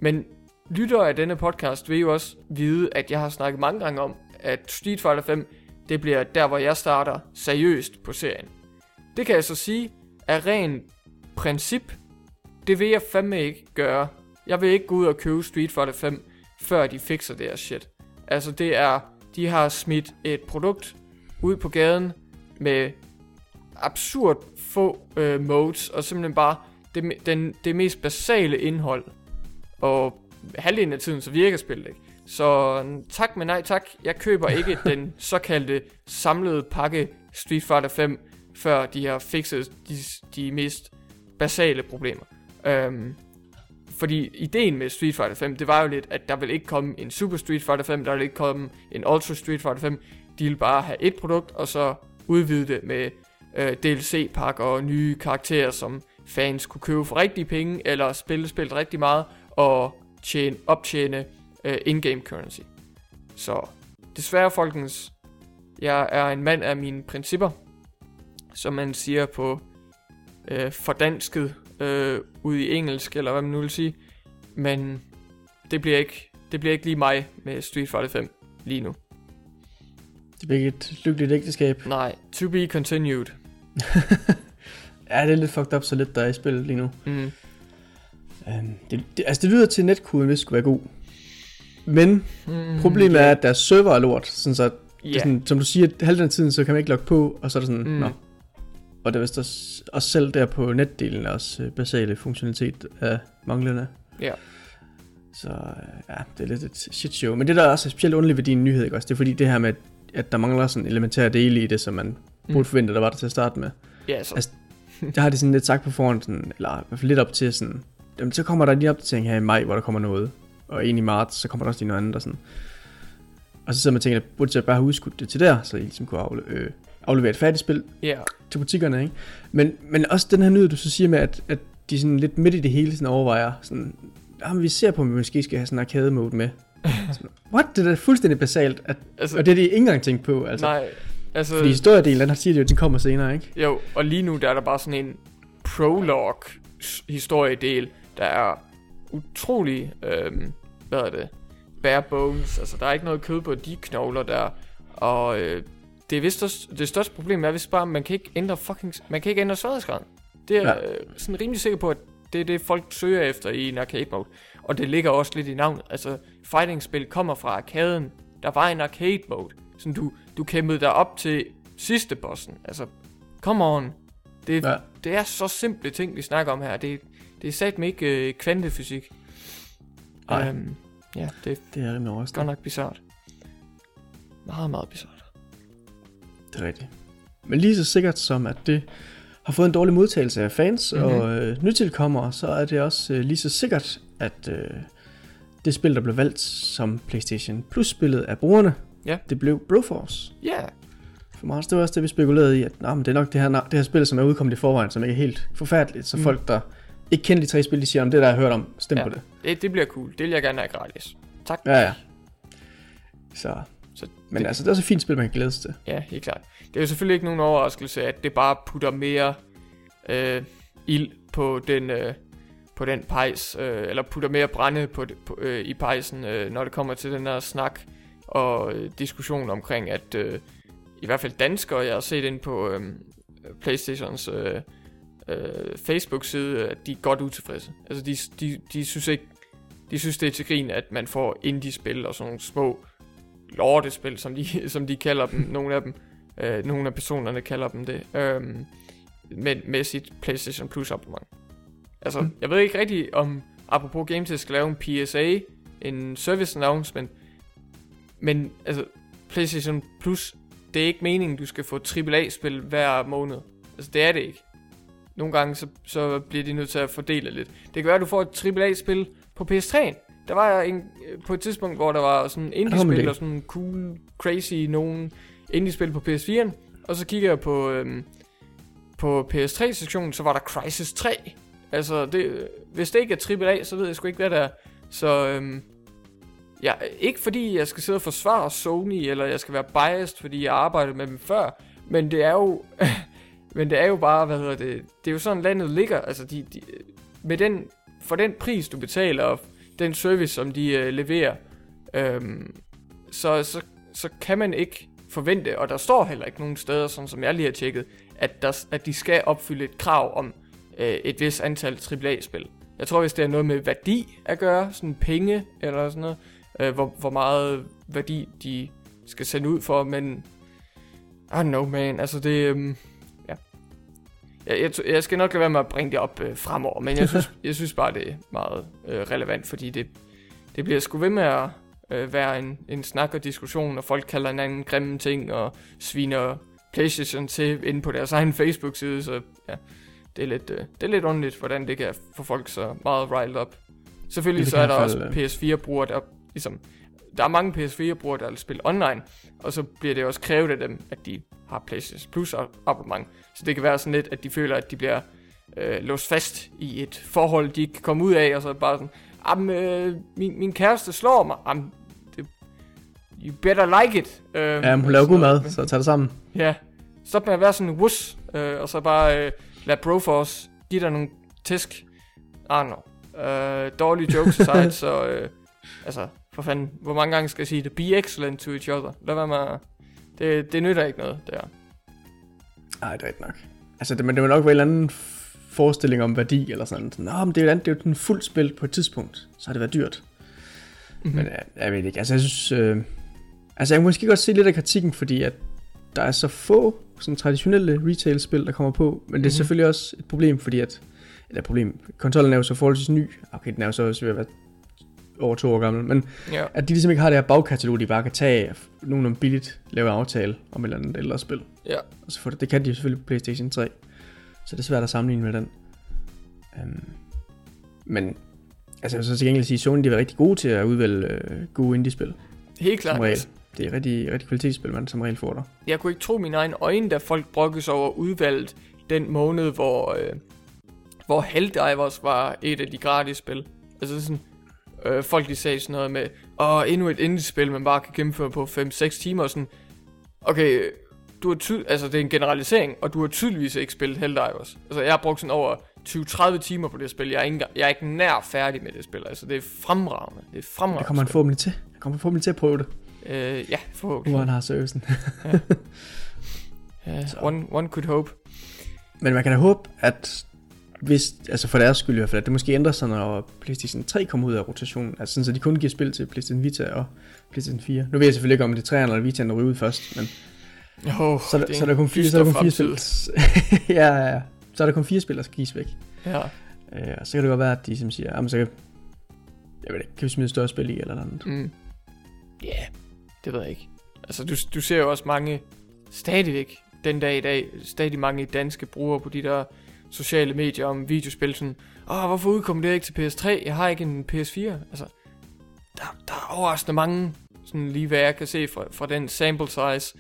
Men lytter af denne podcast vil jo også vide, at jeg har snakket mange gange om, at Street Fighter 5, det bliver der, hvor jeg starter seriøst på serien. Det kan jeg så sige, er ren princip, det vil jeg fandme ikke gøre. Jeg vil ikke gå ud og købe Street Fighter 5, før de fikser det her shit. Altså det er, de har smidt et produkt ud på gaden med absurd få øh, modes, og simpelthen bare det, den, det mest basale indhold. Og halvdelen af tiden, så virker spillet ikke. Så tak, men nej tak. Jeg køber ikke [LAUGHS] den såkaldte samlede pakke Street Fighter 5, før de har fikset de, de mest basale problemer. Øhm, fordi ideen med Street Fighter 5, det var jo lidt, at der vil ikke komme en Super Street Fighter 5, der vil ikke komme en Ultra Street Fighter 5. De vil bare have et produkt, og så udvide det med øh, DLC-pakker og nye karakterer, som fans kunne købe for rigtige penge, eller spille spillet rigtig meget, og tjene, optjene øh, in-game currency. Så desværre folkens, jeg er en mand af mine principper, som man siger på øh, fordansket uh, ud i engelsk, eller hvad man nu vil sige. Men det bliver ikke, det bliver ikke lige mig med Street Fighter 5 lige nu. Det bliver ikke et lykkeligt ægteskab. Nej, to be continued. [LAUGHS] ja, det er lidt fucked up, så lidt der er i spil lige nu. Mm. Um, det, det, altså det lyder til, at netkoden hvis skulle være god. Men mm, problemet yeah. er, at deres server er lort. Sådan så, yeah. det er sådan, som du siger, halvdelen af tiden, så kan man ikke logge på, og så er det sådan, mm. nå. Og det er vist også, også selv der på netdelen også øh, basale funktionalitet af manglende. Ja. Så øh, ja, det er lidt et shit show. Men det der er også specielt underligt ved din nyhed, ikke også? Det er fordi det her med, at der mangler sådan elementære dele i det, som man mm. burde forvente, der var der til at starte med. Ja, så. Altså, der har de sådan lidt sagt på forhånd, sådan, eller i hvert fald lidt op til sådan, jamen, så kommer der lige opdatering her i maj, hvor der kommer noget. Og en i marts, så kommer der også lige noget andet og sådan. Og så sidder man og tænker, at burde jeg bare have udskudt det til der, så I ligesom kunne afle, øh, aflevere et færdigt spil yeah. til butikkerne, ikke? Men, men også den her nyhed, du så siger med, at, at de sådan lidt midt i det hele sådan overvejer, sådan, jamen, vi ser på, om vi måske skal have sådan en arcade mode med. [LAUGHS] sådan, What? Det er da fuldstændig basalt, at, altså, og det er de ikke engang tænkt på, altså. Nej, altså... Fordi historiedelen, den har siger de jo, den kommer senere, ikke? Jo, og lige nu, der er der bare sådan en prologue historiedel, der er utrolig, øhm, hvad er det, bare bones, altså der er ikke noget kød på de knogler der, og øh, det er vist også, det største problem er, hvis bare man kan ikke ændre fucking, man kan ikke ændre sværhedsgraden. Det er ja. øh, sådan rimelig sikker på, at det er det, folk søger efter i en arcade mode. Og det ligger også lidt i navnet. Altså, fighting-spil kommer fra arkaden. Der var en arcade mode. Så du, du kæmpede dig op til sidste bossen. Altså, come on. Det, ja. det er så simple ting, vi snakker om her. Det, det er sat med ikke øh, kvantefysik. Ej. Øhm, ja, det Det er rimelig er overraskende. godt nok bizart. Meget, meget bizart. Det er rigtigt. Men lige så sikkert som, at det har fået en dårlig modtagelse af fans Mhm. mm-hmm. og øh, nytilkommere, så er det også øh, lige så sikkert, at øh, det spil, der blev valgt som PlayStation Plus-spillet af brugerne, Ja. det blev Broforce. Ja, yeah. For mig det var også det, vi spekulerede i, at nah, men det er nok det her, det her spil, som er udkommet i forvejen, som ikke er helt forfærdeligt. Så Mm. folk, der ikke kender de tre spil, de siger, om det der har hørt om, stem ja. på det. det, det bliver cool. Det vil jeg gerne have gratis. Tak. Ja, ja. Så, Så men det- altså, det er også et fint spil, man kan glæde sig til. Ja, helt klart. Det er jo selvfølgelig ikke nogen overraskelse, at det bare putter mere øh, ild på den, øh, på den pejs, øh, eller putter mere brænde på, på øh, i pejsen, øh, når det kommer til den her snak og øh, diskussion omkring, at øh, i hvert fald danskere, jeg har set ind på øh, Playstations øh, øh, Facebook-side, at de er godt utilfredse. Altså, de, de, de synes ikke, de synes det er til grin, at man får indie-spil og sådan nogle små lortespil, som de, [LAUGHS] som de kalder dem, nogle af dem. Øh, nogle af personerne kalder dem det. Øh, med, med sit PlayStation Plus abonnement. Altså, Mm. jeg ved ikke rigtig om, apropos GameTest skal lave en PSA, en service announcement, men altså, PlayStation Plus, det er ikke meningen, du skal få AAA-spil hver måned. Altså, det er det ikke. Nogle gange, så, så bliver de nødt til at fordele lidt. Det kan være, at du får et AAA-spil på PS3'en. Der var en, øh, på et tidspunkt, hvor der var sådan indie-spil og sådan cool, crazy, nogen indie-spil på PS4'en. Og så kigger jeg på, øhm, på PS3-sektionen, så var der Crysis 3. Altså, det, hvis det ikke er AAA, så ved jeg sgu ikke, hvad det er. Så, øhm, ja, ikke fordi jeg skal sidde og forsvare Sony, eller jeg skal være biased, fordi jeg arbejdede med dem før, men det er jo, [LAUGHS] men det er jo bare, hvad hedder det, det er jo sådan landet ligger, altså de, de med den, for den pris du betaler, og den service som de øh, leverer, øh, så, så, så kan man ikke forvente, og der står heller ikke nogen steder, sådan som jeg lige har tjekket, at, der, at de skal opfylde et krav om øh, et vis antal AAA-spil. Jeg tror, hvis det er noget med værdi at gøre, sådan penge eller sådan noget, øh, hvor, hvor meget værdi de skal sende ud for, men I don't know, man. Altså det, Øh. Jeg, jeg, jeg skal nok lade være med at bringe det op øh, fremover, men jeg synes, [LAUGHS] jeg synes bare, det er meget øh, relevant, fordi det, det bliver sgu ved med at øh, være en, en snak og diskussion, og folk kalder hinanden grimme ting, og sviner PlayStation til inde på deres egen Facebook-side, så ja, det er lidt, øh, det er lidt underligt, hvordan det kan få folk så meget riled op. Selvfølgelig Det så er der også fald, PS4-brugere, der ligesom, der er mange PS4-brugere, der vil spille online, og så bliver det også krævet af dem, at de har PlayStation Plus abonnement. Så det kan være sådan lidt, at de føler, at de bliver øh, låst fast i et forhold, de ikke kan komme ud af, og så bare sådan, Jamen, øh, min, min kæreste slår mig. Jamen, det, you better like it. Øh, Ja, hun laver god mad, så tag det sammen. Ja, stop med at være sådan en wuss, øh, og så bare øh, lad Broforce give dig nogle tæsk. Don't know. Øh, dårlige jokes [LAUGHS] aside, så øh, altså, for fanden, hvor mange gange skal jeg sige det? Be excellent to each other. Lad være med at- det, det nytter ikke noget, der. Nej, det er ikke nok. Altså, det, men det må nok være en eller anden forestilling om værdi, eller sådan. Nå, men det er jo, andet, det er jo den fuld spil på et tidspunkt, så har det været dyrt. Mm-hmm. Men jeg, jeg ved ikke, altså jeg synes... Øh, altså jeg kan måske godt se lidt af kritikken, fordi at der er så få sådan traditionelle retail-spil, der kommer på, men det er Mhm. mm-hmm. selvfølgelig også et problem, fordi at... Eller et problem, konsollen er jo så forholdsvis ny. Okay, den er jo så også ved at være over to år gammel, men Ja. at de ligesom ikke har det her bagkatalog, de bare kan tage nogen billigt lave aftale om et eller andet ældre spil. Ja. Og så får det, det kan de jo selvfølgelig på PlayStation 3. Så det er svært at sammenligne med den. Um, men altså jeg vil så til gengæld sige, Sony de er rigtig gode til at udvælge øh, gode indie-spil. Helt Som klart. regel. Det er rigtig, rigtig kvalitetsspil, man som regel får der. Jeg kunne ikke tro mine egne øjne, da folk brokkes over udvalget den måned, hvor, øh, hvor Helldivers var et af de gratis spil. Altså sådan, øh, folk de sagde sådan noget med, åh, endnu et indie-spil, man bare kan gennemføre på 5-6 timer, og sådan, okay, du har tyd- altså det er en generalisering, og du har tydeligvis ikke spillet Helldivers. Altså jeg har brugt sådan over 20-30 timer på det spil, jeg er, ikke, jeg er ikke nær færdig med det spil, altså det er fremragende, det er fremragende Der kommer man forhåbentlig til. Der kommer man forhåbentlig til at prøve det, Øh, ja, forhåbentlig. nu han har servicen. [LAUGHS] Ja, Så. one, one could hope. Men man kan da håbe, at hvis, altså for deres skyld i hvert fald, at det måske ændrer sig, når PlayStation 3 kommer ud af rotationen. Altså sådan, så de kun giver spil til PlayStation Vita og PlayStation 4. Nu ved jeg selvfølgelig ikke, om det er 3'eren eller Vita, der ryger ud først, men Oh, så, er der, så er der kun fire, så er der kun fire spil. [LAUGHS] ja, ja, ja. Så er der kun fire spil, der skal gives væk. Ja, Øh, og så kan det godt være, at de som siger, jamen, så kan, Jeg ved ikke, kan vi smide et større spil i eller noget? Mm. Ja, yeah, det ved jeg ikke. Altså, du, du ser jo også mange, stadigvæk den dag i dag, stadig mange danske brugere på de der sociale medier om videospil, sådan, åh, hvorfor udkom det ikke til PS3? Jeg har ikke en PS4. Altså, der, der er overraskende mange, sådan lige hvad jeg kan se fra, fra den sample size,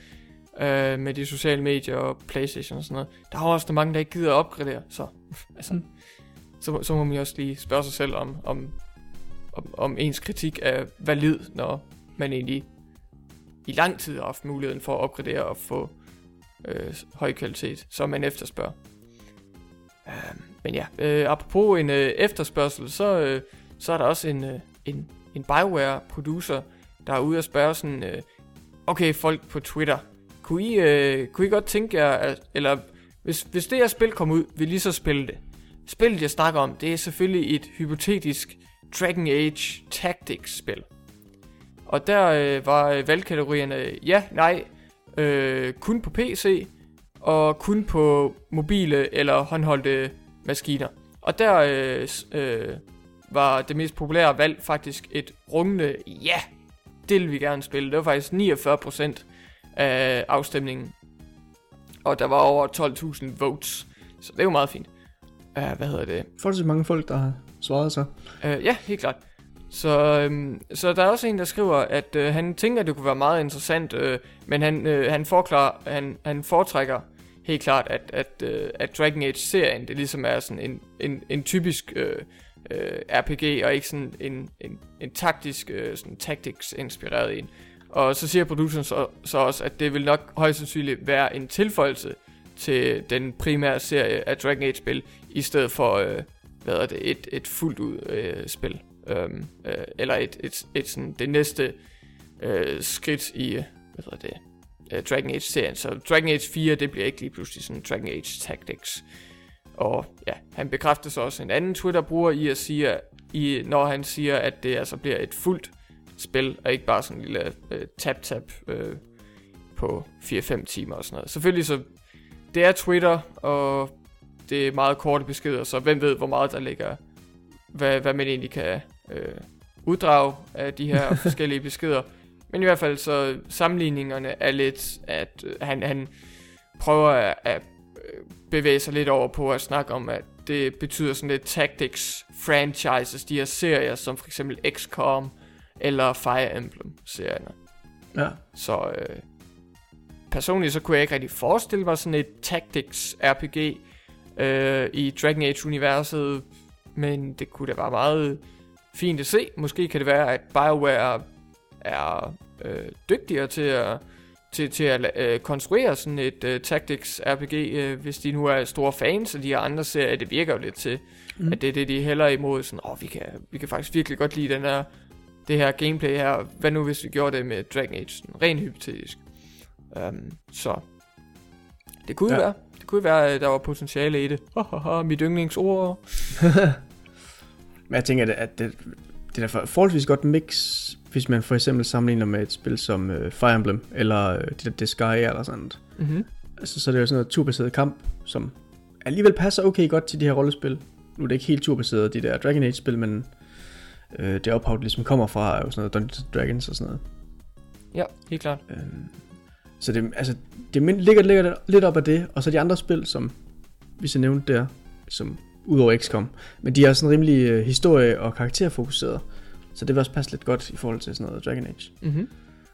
øh, med de sociale medier og Playstation og sådan noget. Der er overraskende mange, der ikke gider at opgradere, så, [LAUGHS] altså, mm. så, så må man jo også lige spørge sig selv om, om, om, om ens kritik er valid, når man egentlig i lang tid har haft muligheden for at opgradere og få øh, høj kvalitet, som man efterspørger. Øh, men ja, øh, apropos en øh, efterspørgsel, så, øh, så er der også en, øh, en, en Bioware-producer, der er ude og spørge sådan, øh, okay folk på Twitter, kunne I, øh, kunne I godt tænke jer, at, eller hvis, hvis det her spil kommer ud, vil I så spille det? Spillet jeg snakker om, det er selvfølgelig et hypotetisk Dragon Age Tactics spil. Og der øh, var valgkategorierne ja, nej, øh, kun på PC og kun på mobile eller håndholdte maskiner. Og der øh, øh, var det mest populære valg faktisk et rungende ja, det vil vi gerne spille. Det var faktisk 49% af afstemningen. Og der var over 12.000 votes, så det er jo meget fint. Uh, hvad hedder det? så mange folk, der har svaret sig. Uh, ja, helt klart. Så, øhm, så der er også en, der skriver, at øh, han tænker, at det kunne være meget interessant, øh, men han, øh, han, forklar, han, han foretrækker helt klart, at, at, øh, at Dragon Age-serien, det ligesom er sådan en, en, en typisk øh, øh, RPG, og ikke sådan en, en, en taktisk, øh, sådan tactics-inspireret en. Og så siger produceren så, så også, at det vil nok højst sandsynligt være en tilføjelse til den primære serie af Dragon Age-spil, i stedet for øh, hvad er det, et, et fuldt ud øh, spil øhm, øh, eller et, et, et sådan, det næste øh, skridt i, øh, hvad hedder det, øh, Dragon Age-serien. Så Dragon Age 4, det bliver ikke lige pludselig sådan Dragon Age Tactics. Og ja, han bekræfter så også en anden Twitter-bruger i at sige, i, når han siger, at det altså bliver et fuldt spil, og ikke bare sådan en lille øh, tap-tap øh, på 4-5 timer og sådan noget. Selvfølgelig så, det er Twitter, og det er meget korte beskeder, så hvem ved, hvor meget der ligger, hvad, hvad man egentlig kan øh, uddrag af de her [LAUGHS] forskellige beskeder. Men i hvert fald så sammenligningerne er lidt, at øh, han, han prøver at, at øh, bevæge sig lidt over på at snakke om, at det betyder sådan lidt tactics franchises, de her serier, som for eksempel XCOM eller Fire Emblem serierne. Ja. Så øh, personligt så kunne jeg ikke rigtig forestille mig sådan et tactics RPG øh, i Dragon Age universet, men det kunne da være meget fint at se. Måske kan det være, at BioWare er øh, dygtigere til at, til, til at øh, konstruere sådan et øh, Tactics RPG, øh, hvis de nu er store fans af de her andre serier. Det virker jo lidt til, mm. at det er det, de hælder imod. Sådan, åh, oh, vi kan, vi kan faktisk virkelig godt lide den her, det her gameplay her. Hvad nu, hvis vi gjorde det med Dragon Age? Sådan, rent hypotetisk. Um, så det kunne ja. være. Det kunne være, at der var potentiale i det. mit yndlingsord. [LAUGHS] Men jeg tænker, at det, det er for, forholdsvis godt mix, hvis man for eksempel sammenligner med et spil som uh, Fire Emblem, eller uh, det der Disgaea eller sådan noget. Mm-hmm. Altså, så er det jo sådan noget turbaseret kamp, som alligevel passer okay godt til de her rollespil. Nu er det ikke helt turbaseret, de der Dragon Age-spil, men uh, det ophav, det ligesom kommer fra, er jo sådan noget Dungeons Dragons og sådan noget. Ja, helt klart. Uh, så det, altså, det ligger, ligger lidt op af det, og så de andre spil, som hvis jeg nævnte der, som udover XCOM. Men de er sådan rimelig uh, historie- og karakterfokuseret. Så det vil også passe lidt godt i forhold til sådan noget Dragon Age. Mm-hmm.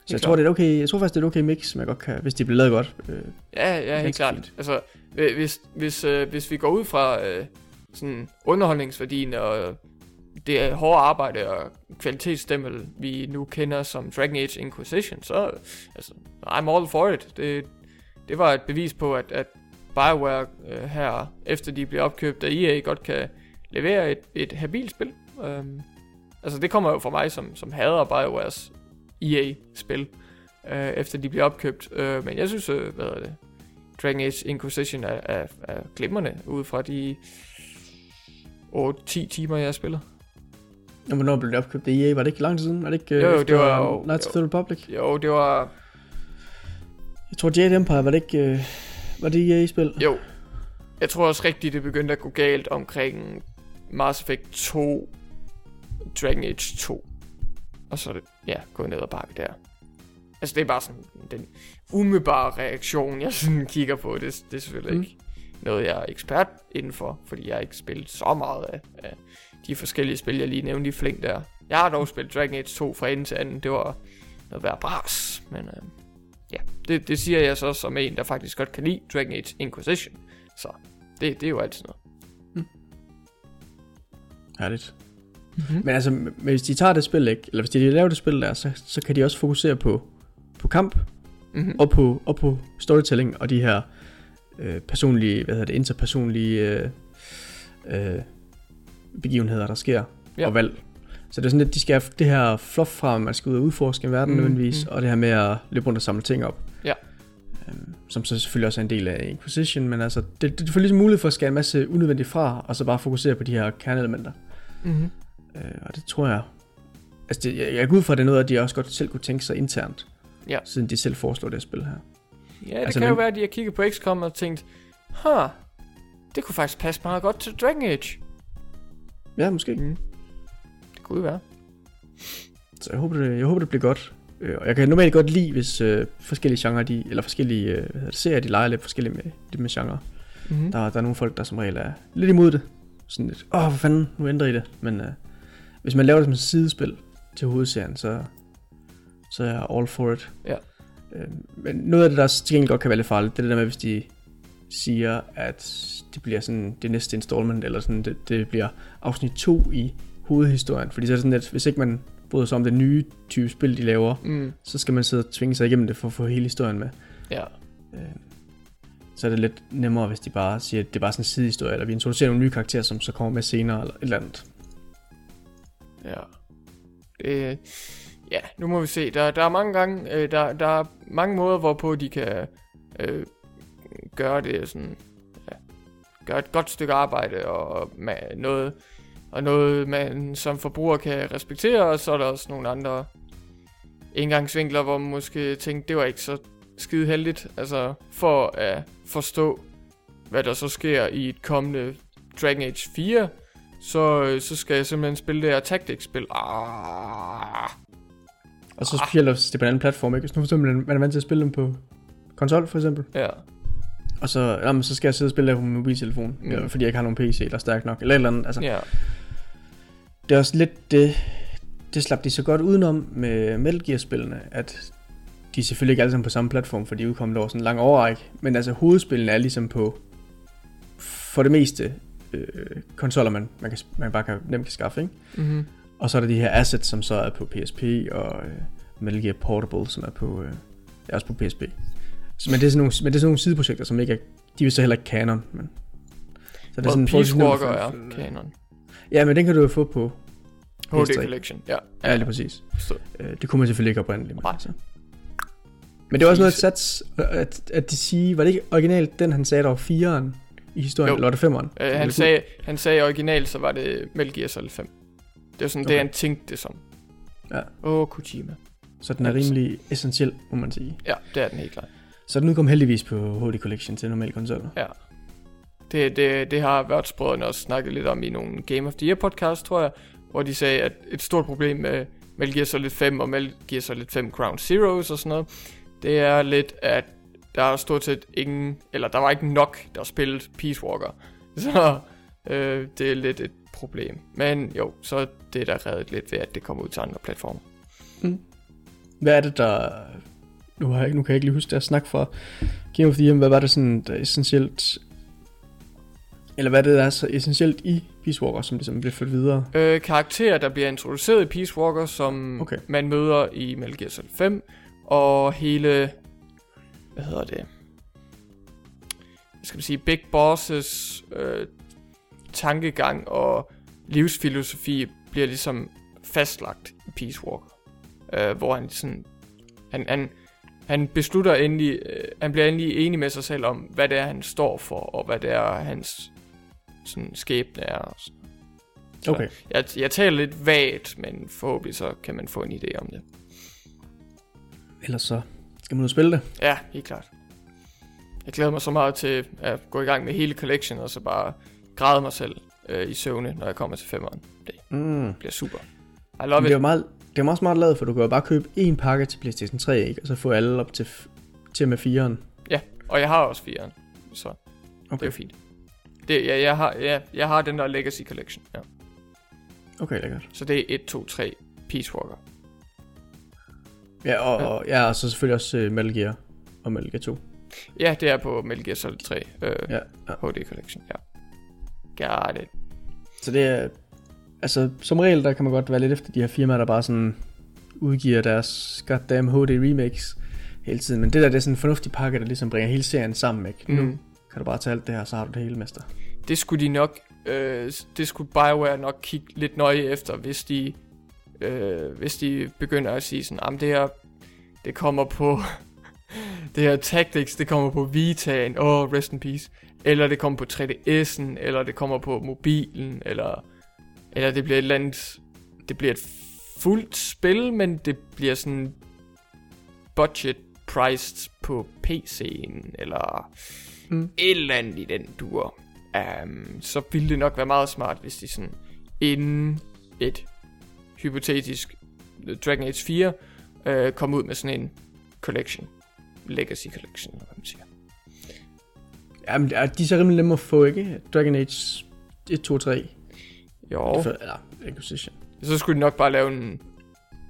Så jeg tror, det er okay, jeg tror faktisk, det er et okay mix, som jeg godt kan, hvis de bliver lavet godt. Øh, ja, ja, helt klart. Fint. Altså, hvis, hvis, øh, hvis vi går ud fra øh, sådan underholdningsværdien og det hårde arbejde og kvalitetsstemmel, vi nu kender som Dragon Age Inquisition, så altså, I'm all for it. Det, det var et bevis på, at, at Bioware øh, her, efter de bliver opkøbt af EA, godt kan levere et, et habilt spil. Um, altså det kommer jo fra mig, som, som hader Biowares EA-spil, øh, efter de bliver opkøbt. Uh, men jeg synes, øh, hvad er det, Dragon Age Inquisition er, er, er glimrende, ud fra de 8-10 timer, jeg har spillet. Og hvornår blev det opkøbt af EA? Var det ikke lang tid siden? Var det ikke jo, det var, jo, Knights of the Republic? Jo, det var... Jeg tror Jade Empire, var det ikke... Øh var det EA-spil? Jo. Jeg tror også rigtigt, det begyndte at gå galt omkring Mass Effect 2 Dragon Age 2. Og så, ja, gå ned og bakke der. Altså, det er bare sådan den umiddelbare reaktion, jeg sådan kigger på. Det, det er selvfølgelig Mm. mm. ikke noget, jeg er ekspert indenfor, fordi jeg har ikke spillet så meget af, af de forskellige spil, jeg lige nævnte i flæng der. Jeg har dog spillet Dragon Age 2 fra ende til anden. Det var noget værd bras, men øh, ja, det, det siger jeg så som en, der faktisk godt kan lide Dragon Age Inquisition. Så det, det er jo altid noget. Herligt. Mm-hmm. Men altså, men hvis de tager det spil, ikke? Eller hvis de laver det spil der, så, så kan de også fokusere på, på kamp, Mm-hmm. og på, og på storytelling, og de her øh, personlige, hvad hedder det, interpersonlige øh, øh, begivenheder, der sker, Ja. og valg. Så det er sådan lidt, de skal have det her fluff fra, at man skal ud og udforske en verden Mm, nødvendigvis, mm. og det her med at løbe rundt og samle ting op. Ja. Øhm, som så selvfølgelig også er en del af Inquisition, men altså, det, det får ligesom mulighed for at skære en masse unødvendigt fra, og så bare fokusere på de her kernelementer. Mm-hmm. Øh, og det tror jeg... Altså, det, jeg, jeg går ud fra, at det er noget, at de også godt selv kunne tænke sig internt. Ja. Siden de selv foreslår det spil her. Ja, det Altså, kan men- jo være, at de har kigget på XCOM og tænkt, huh, det kunne faktisk passe meget godt til Dragon Age. Ja, måske. Mm. Det kunne være. Så jeg håber, det, jeg håber, det bliver godt. Øh, og jeg kan normalt godt lide, hvis øh, forskellige genrer, de, eller forskellige øh, hvad det, serier, de leger lidt forskellige med, lidt med genre. Mm-hmm. Der, der er nogle folk, der som regel er lidt imod det. Sådan lidt, åh, for fanden, nu ændrer I det. Men øh, hvis man laver det som et sidespil til hovedserien, så, så er jeg all for it. Ja. Øh, men noget af det, der til gengæld godt kan være lidt farligt, det er det der med, hvis de siger, at det bliver sådan det næste installment, eller sådan, det, det bliver afsnit 2 i hovedhistorien. Fordi så er det sådan, at hvis ikke man bryder sig om det nye type spil, de laver, Mm. så skal man sidde og tvinge sig igennem det for at få hele historien med. Ja. Øh, så er det lidt nemmere, hvis de bare siger, at det er bare sådan en sidehistorie, eller vi introducerer nogle nye karakterer, som så kommer med senere, eller et eller andet. Ja. Det, ja, nu må vi se. Der, der er mange gange, øh, der, der er mange måder, hvorpå de kan øh, gøre det sådan, ja, gøre et godt stykke arbejde, og med noget, og noget, man som forbruger kan respektere, og så er der også nogle andre indgangsvinkler, hvor man måske tænker, det var ikke så skide heldigt, altså for at forstå, hvad der så sker i et kommende Dragon Age 4, så, øh, så skal jeg simpelthen spille det her Tactics-spil. Ah, Og så specielt hvis det er på en anden platform, ikke? Hvis nu for eksempel man er vant til at spille dem på konsol, for eksempel, ja. og så, jamen, så skal jeg sidde og spille det på min mobiltelefon, Mm. mm. fordi jeg ikke har nogen PC, der er stærk nok, eller et eller andet. Altså, ja. det er også lidt det, det slap de så godt udenom med Metal Gear-spillene, at de er selvfølgelig ikke alle sammen på samme platform, for de udkommet over sådan en lang overrække, men altså hovedspillene er ligesom på, for det meste, øh, konsoller, man, man, kan, man bare kan, nemt kan skaffe, ikke? Mm-hmm. Og så er der de her assets, som så er på PSP, og øh, Metal Gear Portable, som er på, øh, er også på PSP. Så, men, det er sådan nogle, men det er sådan nogle sideprojekter, som ikke er, de er jo så heller ikke canon, men... Så Og Peace forholdsvis nemt Walker er få- kanon. Ja, men den kan du jo få på HD PS3. Collection, ja. Ja, lige præcis. forstået. Øh, det kunne man selvfølgelig ikke oprindeligt. Men, Nej. altså. men det var også noget, at, sats, at, at de sige, var det ikke originalt den, han sagde, der var fireren i historien, Jo. eller var det femeren? Øh, han, sagde, han sagde originalt, så var det Metal Gear Solid 5. Det var sådan okay. det, han tænkte det som. Ja. Åh, oh, Kojima. Så den er rimelig essentiel, må man sige. Ja, det er den helt klart. Så den udkom heldigvis på HD Collection til normale konsoller. Ja. Det, det, det har værtsbrødrene også snakket lidt om i nogle Game of the Year podcast, tror jeg, hvor de sagde, at et stort problem med Metal Gear Solid 5 og Metal Gear Solid 5 Ground Zeroes og sådan noget, det er lidt, at der er stort set ingen, eller der var ikke nok, der spillede Peace Walker. [LAUGHS] Så øh, det er lidt et problem. Men jo, så er det der reddet lidt ved, at det kommer ud til andre platformer. Hvad er det, der... Nu, har jeg, ikke- nu kan jeg ikke lige huske det snak fra Game of the Year. Hvad var det sådan, der er essentielt... Eller hvad er det, der er så essentielt i Peace Walker, som ligesom bliver ført videre? Øh, karakterer, der bliver introduceret i Peace Walker, som Okay. man møder i Metal Gear Solid 5, og hele, hvad hedder det, hvad skal man sige, Big Bosses øh, tankegang og livsfilosofi bliver ligesom fastlagt i Peace Walker, øh, hvor han sådan, han, han, han beslutter endelig, øh, han bliver endelig enig med sig selv om, hvad det er, han står for, og hvad det er, hans sådan, skæbne er. Og sådan. Så- Okay. jeg, jeg taler lidt vagt, men forhåbentlig så kan man få en idé om det. Ellers så skal man og spille det. Ja, helt klart. Jeg glæder mig så meget til at gå i gang med hele collection, og så bare græde mig selv øh, i søvne, når jeg kommer til femmeren. Det Mm. bliver super. I love Men it. det er meget, det er meget smart lavet, for du kan jo bare købe en pakke til PlayStation 3, ikke? Og så få alle op til, til med 4'eren. Ja, og jeg har også 4'eren, så okay. det er jo fint. Det, ja, jeg, har, ja, jeg har den der Legacy Collection, ja. okay lækkert. Så det er 1, 2, 3 Peace Walker. Ja, og, Ja. og, ja, og så selvfølgelig også uh, Metal Gear og Metal Gear 2. Ja, det er på Metal Gear Solid 3 øh, Ja, ja. HD Collection, ja. Got it. Så det er... Altså, som regel, der kan man godt være lidt efter de her firmaer, der bare sådan udgiver deres goddamn HD remakes hele tiden. Men det der, det er sådan en fornuftig pakke, der ligesom bringer hele serien sammen, ikke? Nu Mm. kan du bare tage alt det her, så har du det hele, mester. Det skulle de nok, øh, det skulle BioWare nok kigge lidt nøje efter, hvis de, øh, hvis de begynder at sige sådan, jamen det her, det kommer på, [LAUGHS] det her Tactics, det kommer på Vita'en, åh, oh, rest in peace, eller det kommer på 3DS'en, eller det kommer på mobilen, eller, eller det bliver et eller andet, det bliver et fuldt spil, men det bliver sådan budget priced på PC'en, eller Mm. et eller andet i den dur. Um, så ville det nok være meget smart, hvis de sådan inden et hypotetisk øh, Dragon Age 4 øh, kom ud med sådan en collection. Legacy collection, eller hvad man siger. Jamen, de er så rimelig nemme at få, ikke? Dragon Age 1, 2, 3. Jo, For, eller, Inquisition. så skulle de nok bare lave en,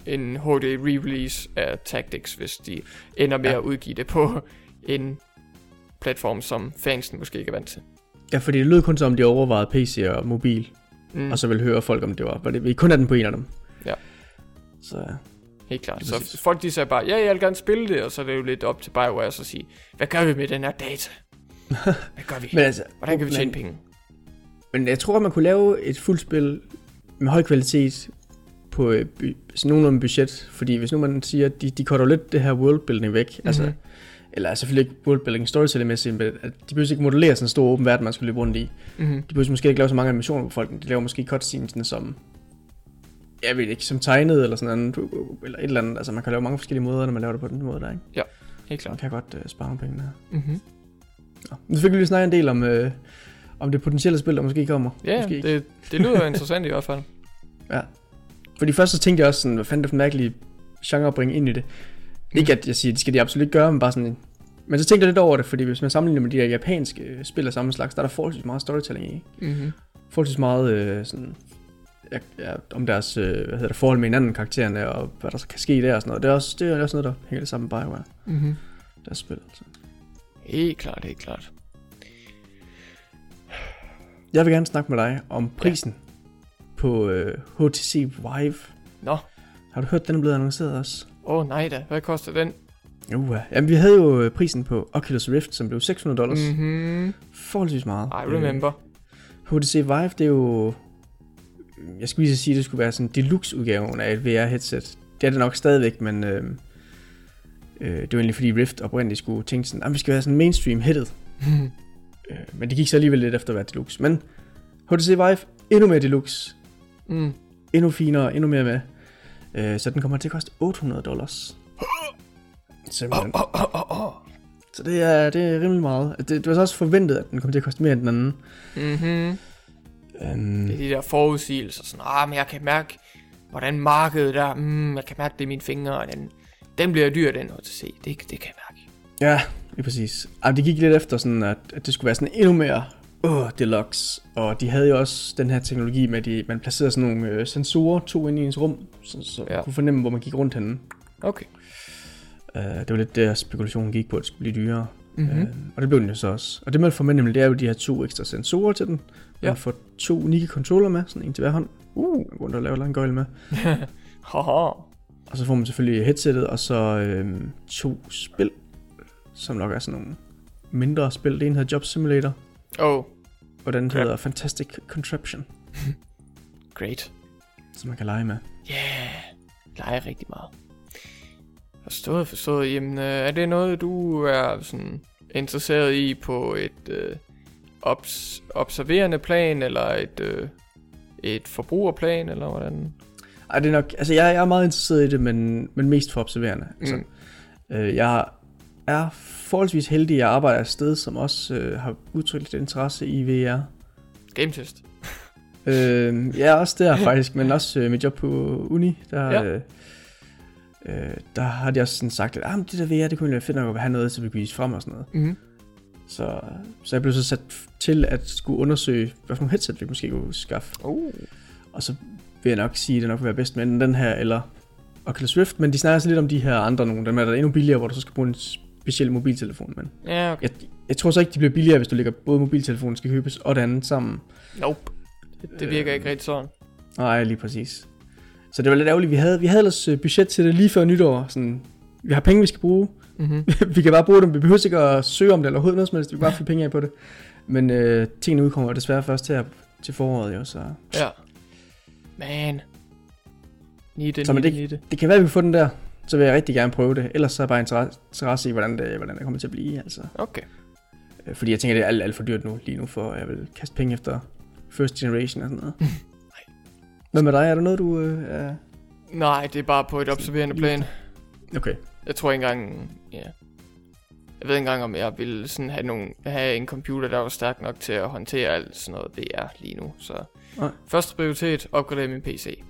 en HD re-release af Tactics, hvis de ender med Ja. at udgive det på en platform, som fansen måske ikke er vant til. Ja, fordi det lød kun som, om de overvejede PC og mobil, Mm, og så ville høre folk, om det var. Var det vi kun er den på en af dem. Ja. Så. Helt klart. Så præcis. folk de sagde bare, ja, jeg vil gerne spille det, og så er det jo lidt op til BioWare at så sige, hvad gør vi med den her data? [LAUGHS] Hvad gør vi? Men altså, Hvordan kan vi tjene men, penge? Men jeg tror, man kunne lave et fuldt spil med høj kvalitet på øh, sådan nogenlunde budget. Fordi hvis nu man siger, at de, de cutter lidt det her worldbuilding væk, mm-hmm. altså, eller selvfølgelig ikke worldbuilding storytelling-mæssigt, men at de behøver ikke modellere sådan en stor åben verden, man skulle løbe rundt i. Mm-hmm. De behøver måske ikke lave så mange animationer på folk, de laver måske cutscenesene som, jeg ved ikke, som tegnet eller sådan noget, eller et eller andet. Altså man kan lave mange forskellige måder, når man laver det på den måde der, ikke? Helt Man klart. kan godt uh, spare nogle penge der. Mm-hmm. Nå. Nu fik vi lige snakke en del om, øh, om det potentielle spil, der måske kommer. Ja, måske det, det lyder [LAUGHS] interessant i hvert fald. Ja. Fordi først så tænkte jeg også sådan, hvad fanden det for en mærkelig genre at bringe ind i det. Ikke at jeg siger, det skal de absolut ikke gøre, men bare sådan... Men så tænkte jeg lidt over det, fordi hvis man sammenligner med de der japanske øh, spil af samme slags, der er der forholdsvis meget storytelling i. Mm-hmm. Forholdsvis meget øh, sådan... Ja, ja, om deres øh, hvad hedder det, forhold med hinanden, karaktererne, og hvad der så kan ske der og sådan noget. Det er også, det er også noget, der hænger lidt sammen med BioWare, Mm-hmm. deres spil. Altså. Helt klart, helt klart. Jeg vil gerne snakke med dig om prisen ja. på øh, HTC Vive. Nå, Har du hørt, den er blevet annonceret også? Åh oh, nej da, hvad koster den? Uh, jamen, vi havde jo øh, prisen på Oculus Rift, som blev 600 dollars. Mm. Mm-hmm. Forholdsvis meget. I remember. Øh, HTC Vive, det er jo... Jeg skulle lige sige, at det skulle være sådan deluxe-udgaven af et VR-headset. Det er det nok stadigvæk, men... Øh, øh, det var egentlig fordi Rift oprindeligt skulle tænke sådan, at vi skal være sådan mainstream hittet. [LAUGHS] Øh, men det gik så alligevel lidt efter at være deluxe. Men HTC Vive, endnu mere deluxe. mm. Endnu finere, endnu mere med. Øh, så den kommer til at koste 800 dollars. Simpelthen. Oh, oh, oh, oh. Så det er, det er rimelig meget. Det, det var så også forventet, at den kom til at koste mere end den anden. Mm-hmm. Um, Det er de der forudsigelser, sådan, ah, men jeg kan mærke, hvordan markedet er, mm, jeg kan mærke det i mine fingre, og den, den bliver dyr, den HTC, det, det kan jeg mærke. ja, lige præcis. Ej, det gik lidt efter sådan, at, at det skulle være sådan endnu mere åh, deluxe. Og de havde jo også den her teknologi med, at de, man placerede sådan nogle øh, sensorer, to ind i ens rum, så, så ja. Kunne fornemme, hvor man gik rundt henne. Okay. Uh, det var lidt der spekulationen gik på, at det skulle blive dyrere. Mm-hmm. Uh, og det blev den jo så også. Og det man får med nemlig, det er jo de her to ekstra sensorer til den. Ja. Man får to unikke controller med, sådan en til hver hånd. Uh. Man går rundt og laver en gøjle med. [LAUGHS] Haha. Og så får man selvfølgelig headsettet, og så øhm, to spil, som nok er sådan nogle mindre spil. Det ene hedder Job Simulator, Oh, og den Ja. hedder Fantastic Contraption, [LAUGHS] great. som man kan lege med. Yeah, leger rigtig meget. Forstået, forstået. Jamen, øh, er det noget, du er sådan interesseret i på et øh, obs- observerende plan, eller et, øh, et forbrugerplan, eller hvordan? Ej, det er nok, altså jeg, jeg er meget interesseret i det, men, men mest for observerende. Altså, Mm. øh, jeg er forholdsvis heldig, at jeg arbejder et sted, som også øh, har udtrykt lidt interesse i VR. Game test. [LAUGHS] Øh, ja, også der faktisk, men også øh, mit job på uni, der, Ja. øh, øh, der har de også sådan sagt, at ah, men det der VR, det kunne være fedt nok at have noget, så vi kunne vise frem og sådan noget. Mm-hmm. Så, så jeg blev så sat til at skulle undersøge, hvad for nogle headset vi måske kunne skaffe. Uh. Og så vil jeg nok sige, at det nok vil være bedst med enten den her eller Oculus Rift, men de snakker så lidt om de her andre nogle, dem er der endnu billigere, hvor du så skal bruge en speciel mobiltelefon. Men Ja, okay. jeg, jeg tror så ikke, de bliver billigere, hvis du lægger både mobiltelefonen skal købes og det andet sammen. Nope. Det, det virker ikke rigtig sådan. Nej, lige præcis. Så det var lidt ærgerligt. Vi havde, vi havde ellers øh, budget til det lige før nytår. Sådan, vi har penge, vi skal bruge. Mm-hmm. [LAUGHS] vi kan bare bruge dem. Vi behøver ikke at søge om det eller overhovedet noget som helst. Vi kan bare [LAUGHS] få penge af på det. Men øh, tingene udkommer desværre først her til foråret jo, så... Ja. Man. It, Så it, need it. Det kan være, at vi kan få den der. Så vil jeg rigtig gerne prøve det. Ellers så er jeg bare interesse- i, hvordan det, hvordan det kommer til at blive. Altså. Okay. Øh, Fordi jeg tænker, det er alt, alt for dyrt nu, lige nu, for jeg vil kaste penge efter first generation og sådan noget. [LAUGHS] Hvad med dig? Er der noget, du øh, er... Nej, det er bare på et observerende plan. Okay. Jeg tror ikke engang, ja. Jeg ved ikke engang, om jeg ville sådan have, nogen, have en computer, der var stærk nok til at håndtere alt sådan noget VR lige nu. Så Nej. første prioritet, opgradere min PC.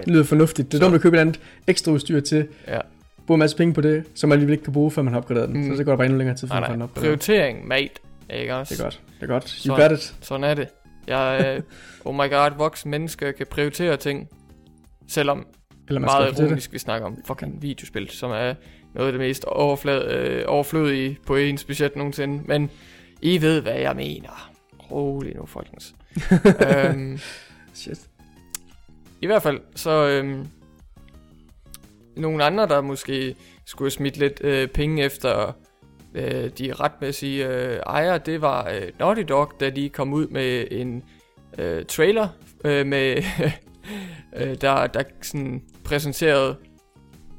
It. lyder fornuftigt. Det er Så- dumt at købe et andet ekstra udstyr til. Ja. Bruge en masse penge på det, som man alligevel ikke kan bruge, før man har opgraderet den. Mm. Så, så går der bare endnu længere tid, før man får den nej. opgraderet. Prioritering, mate. Ikke også? Det er godt. Det er godt. You Så- got it. Sådan er det. Jeg, øh, [LAUGHS] oh my god, voksne mennesker kan prioritere ting. Selvom Eller man skal meget ironisk, vi snakker om fucking videospil, som er noget af det mest overflad, øh, overflødige på ens budget nogensinde. Men I ved, hvad jeg mener. Rolig nu, folkens. [LAUGHS] øhm, Shit. I hvert fald, så øhm, nogle andre, der måske skulle smide smidt lidt øh, penge efter øh, de retmæssige øh, ejere, det var øh, Naughty Dog, da de kom ud med en øh, trailer, øh, med [LAUGHS] øh, der, der sådan præsenterede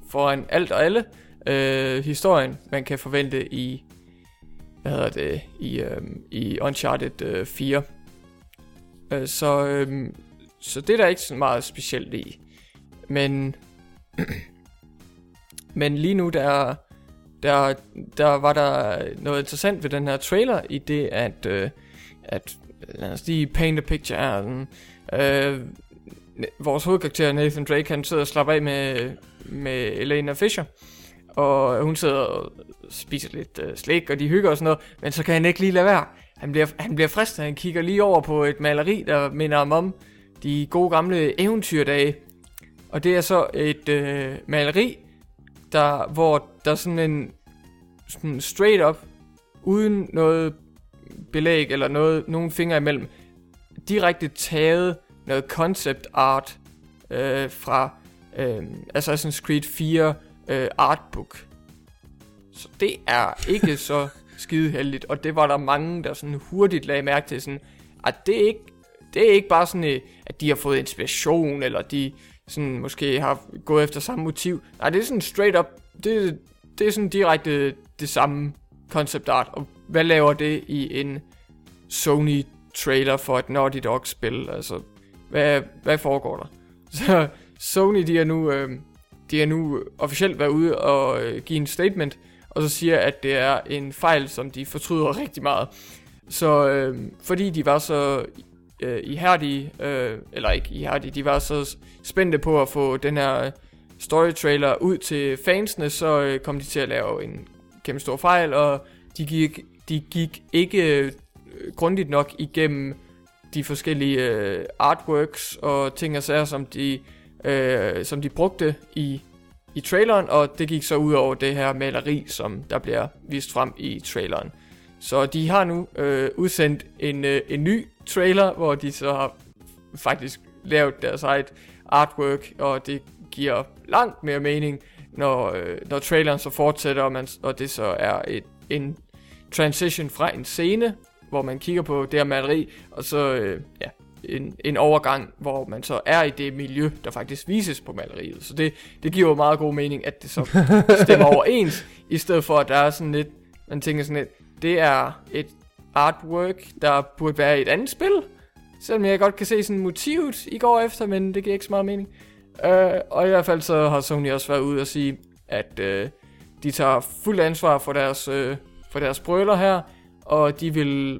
foran alt og alle øh, historien, man kan forvente i hvad hedder det, i, øh, i Uncharted øh, 4. Øh, så, øh, så det er der ikke så meget specielt i. Men, [CLEARS THROAT] men lige nu, der, der, der var der noget interessant ved den her trailer, i det at, øh, at lad os lige paint a picture af den. Mm, øh, vores hovedkarakter Nathan Drake, han sidder og slapper af med, med Elena Fisher. Og hun sidder og spiser lidt øh, slik, og de hygger og sådan noget. Men så kan han ikke lige lade være. Han bliver, han bliver fristet, han kigger lige over på et maleri, der minder ham om de gode gamle eventyrdage. Og det er så et øh, maleri, der, hvor der er sådan en sådan straight up, uden noget belæg eller noget, nogen fingre imellem, direkte taget noget concept art øh, fra øh, Assassin's Creed 4 øh, artbook. Så det er ikke så [LAUGHS] skide heldigt, og det var der mange, der sådan hurtigt lagde mærke til, sådan, at det er ikke, det er ikke bare sådan, øh, at de har fået inspiration, eller de sådan måske har gået efter samme motiv. Nej, det er sådan straight up, det, det er sådan direkte det samme concept art, og hvad laver det i en Sony trailer for et Naughty Dog spil? Altså, hvad, hvad foregår der? [LAUGHS] Så Sony, de er nu, øh, de er nu officielt været ude og øh, give en statement, og så siger, at det er en fejl, som de fortryder rigtig meget. Så øh, fordi de var så øh, ihærdige, øh, eller ikke ihærdige, de var så spændte på at få den her øh, story trailer ud til fansene, så øh, kom de til at lave en kæmpe stor fejl, og de gik, de gik ikke øh, grundigt nok igennem de forskellige øh, artworks og ting og sager, som de, øh, som de brugte i, i traileren, og det gik så ud over det her maleri, som der bliver vist frem i traileren. Så de har nu øh, udsendt en, øh, en ny trailer, hvor de så har faktisk lavet deres eget artwork, og det giver langt mere mening, når, øh, når traileren så fortsætter, og, man, og det så er et, en transition fra en scene, hvor man kigger på det her maleri, og så øh, ja, en, en overgang, hvor man så er i det miljø, der faktisk vises på maleriet. Så det, det giver jo meget god mening, at det så [LAUGHS] stemmer overens, i stedet for at der er sådan lidt, man tænker sådan lidt, det er et artwork, der burde være i et andet spil, selvom jeg godt kan se sådan motivet i går efter, men det giver ikke så meget mening. Uh, og i hvert fald så har Sony også været ude og sige, at uh, de tager fuld ansvar for deres, uh, for deres brøler her, og de vil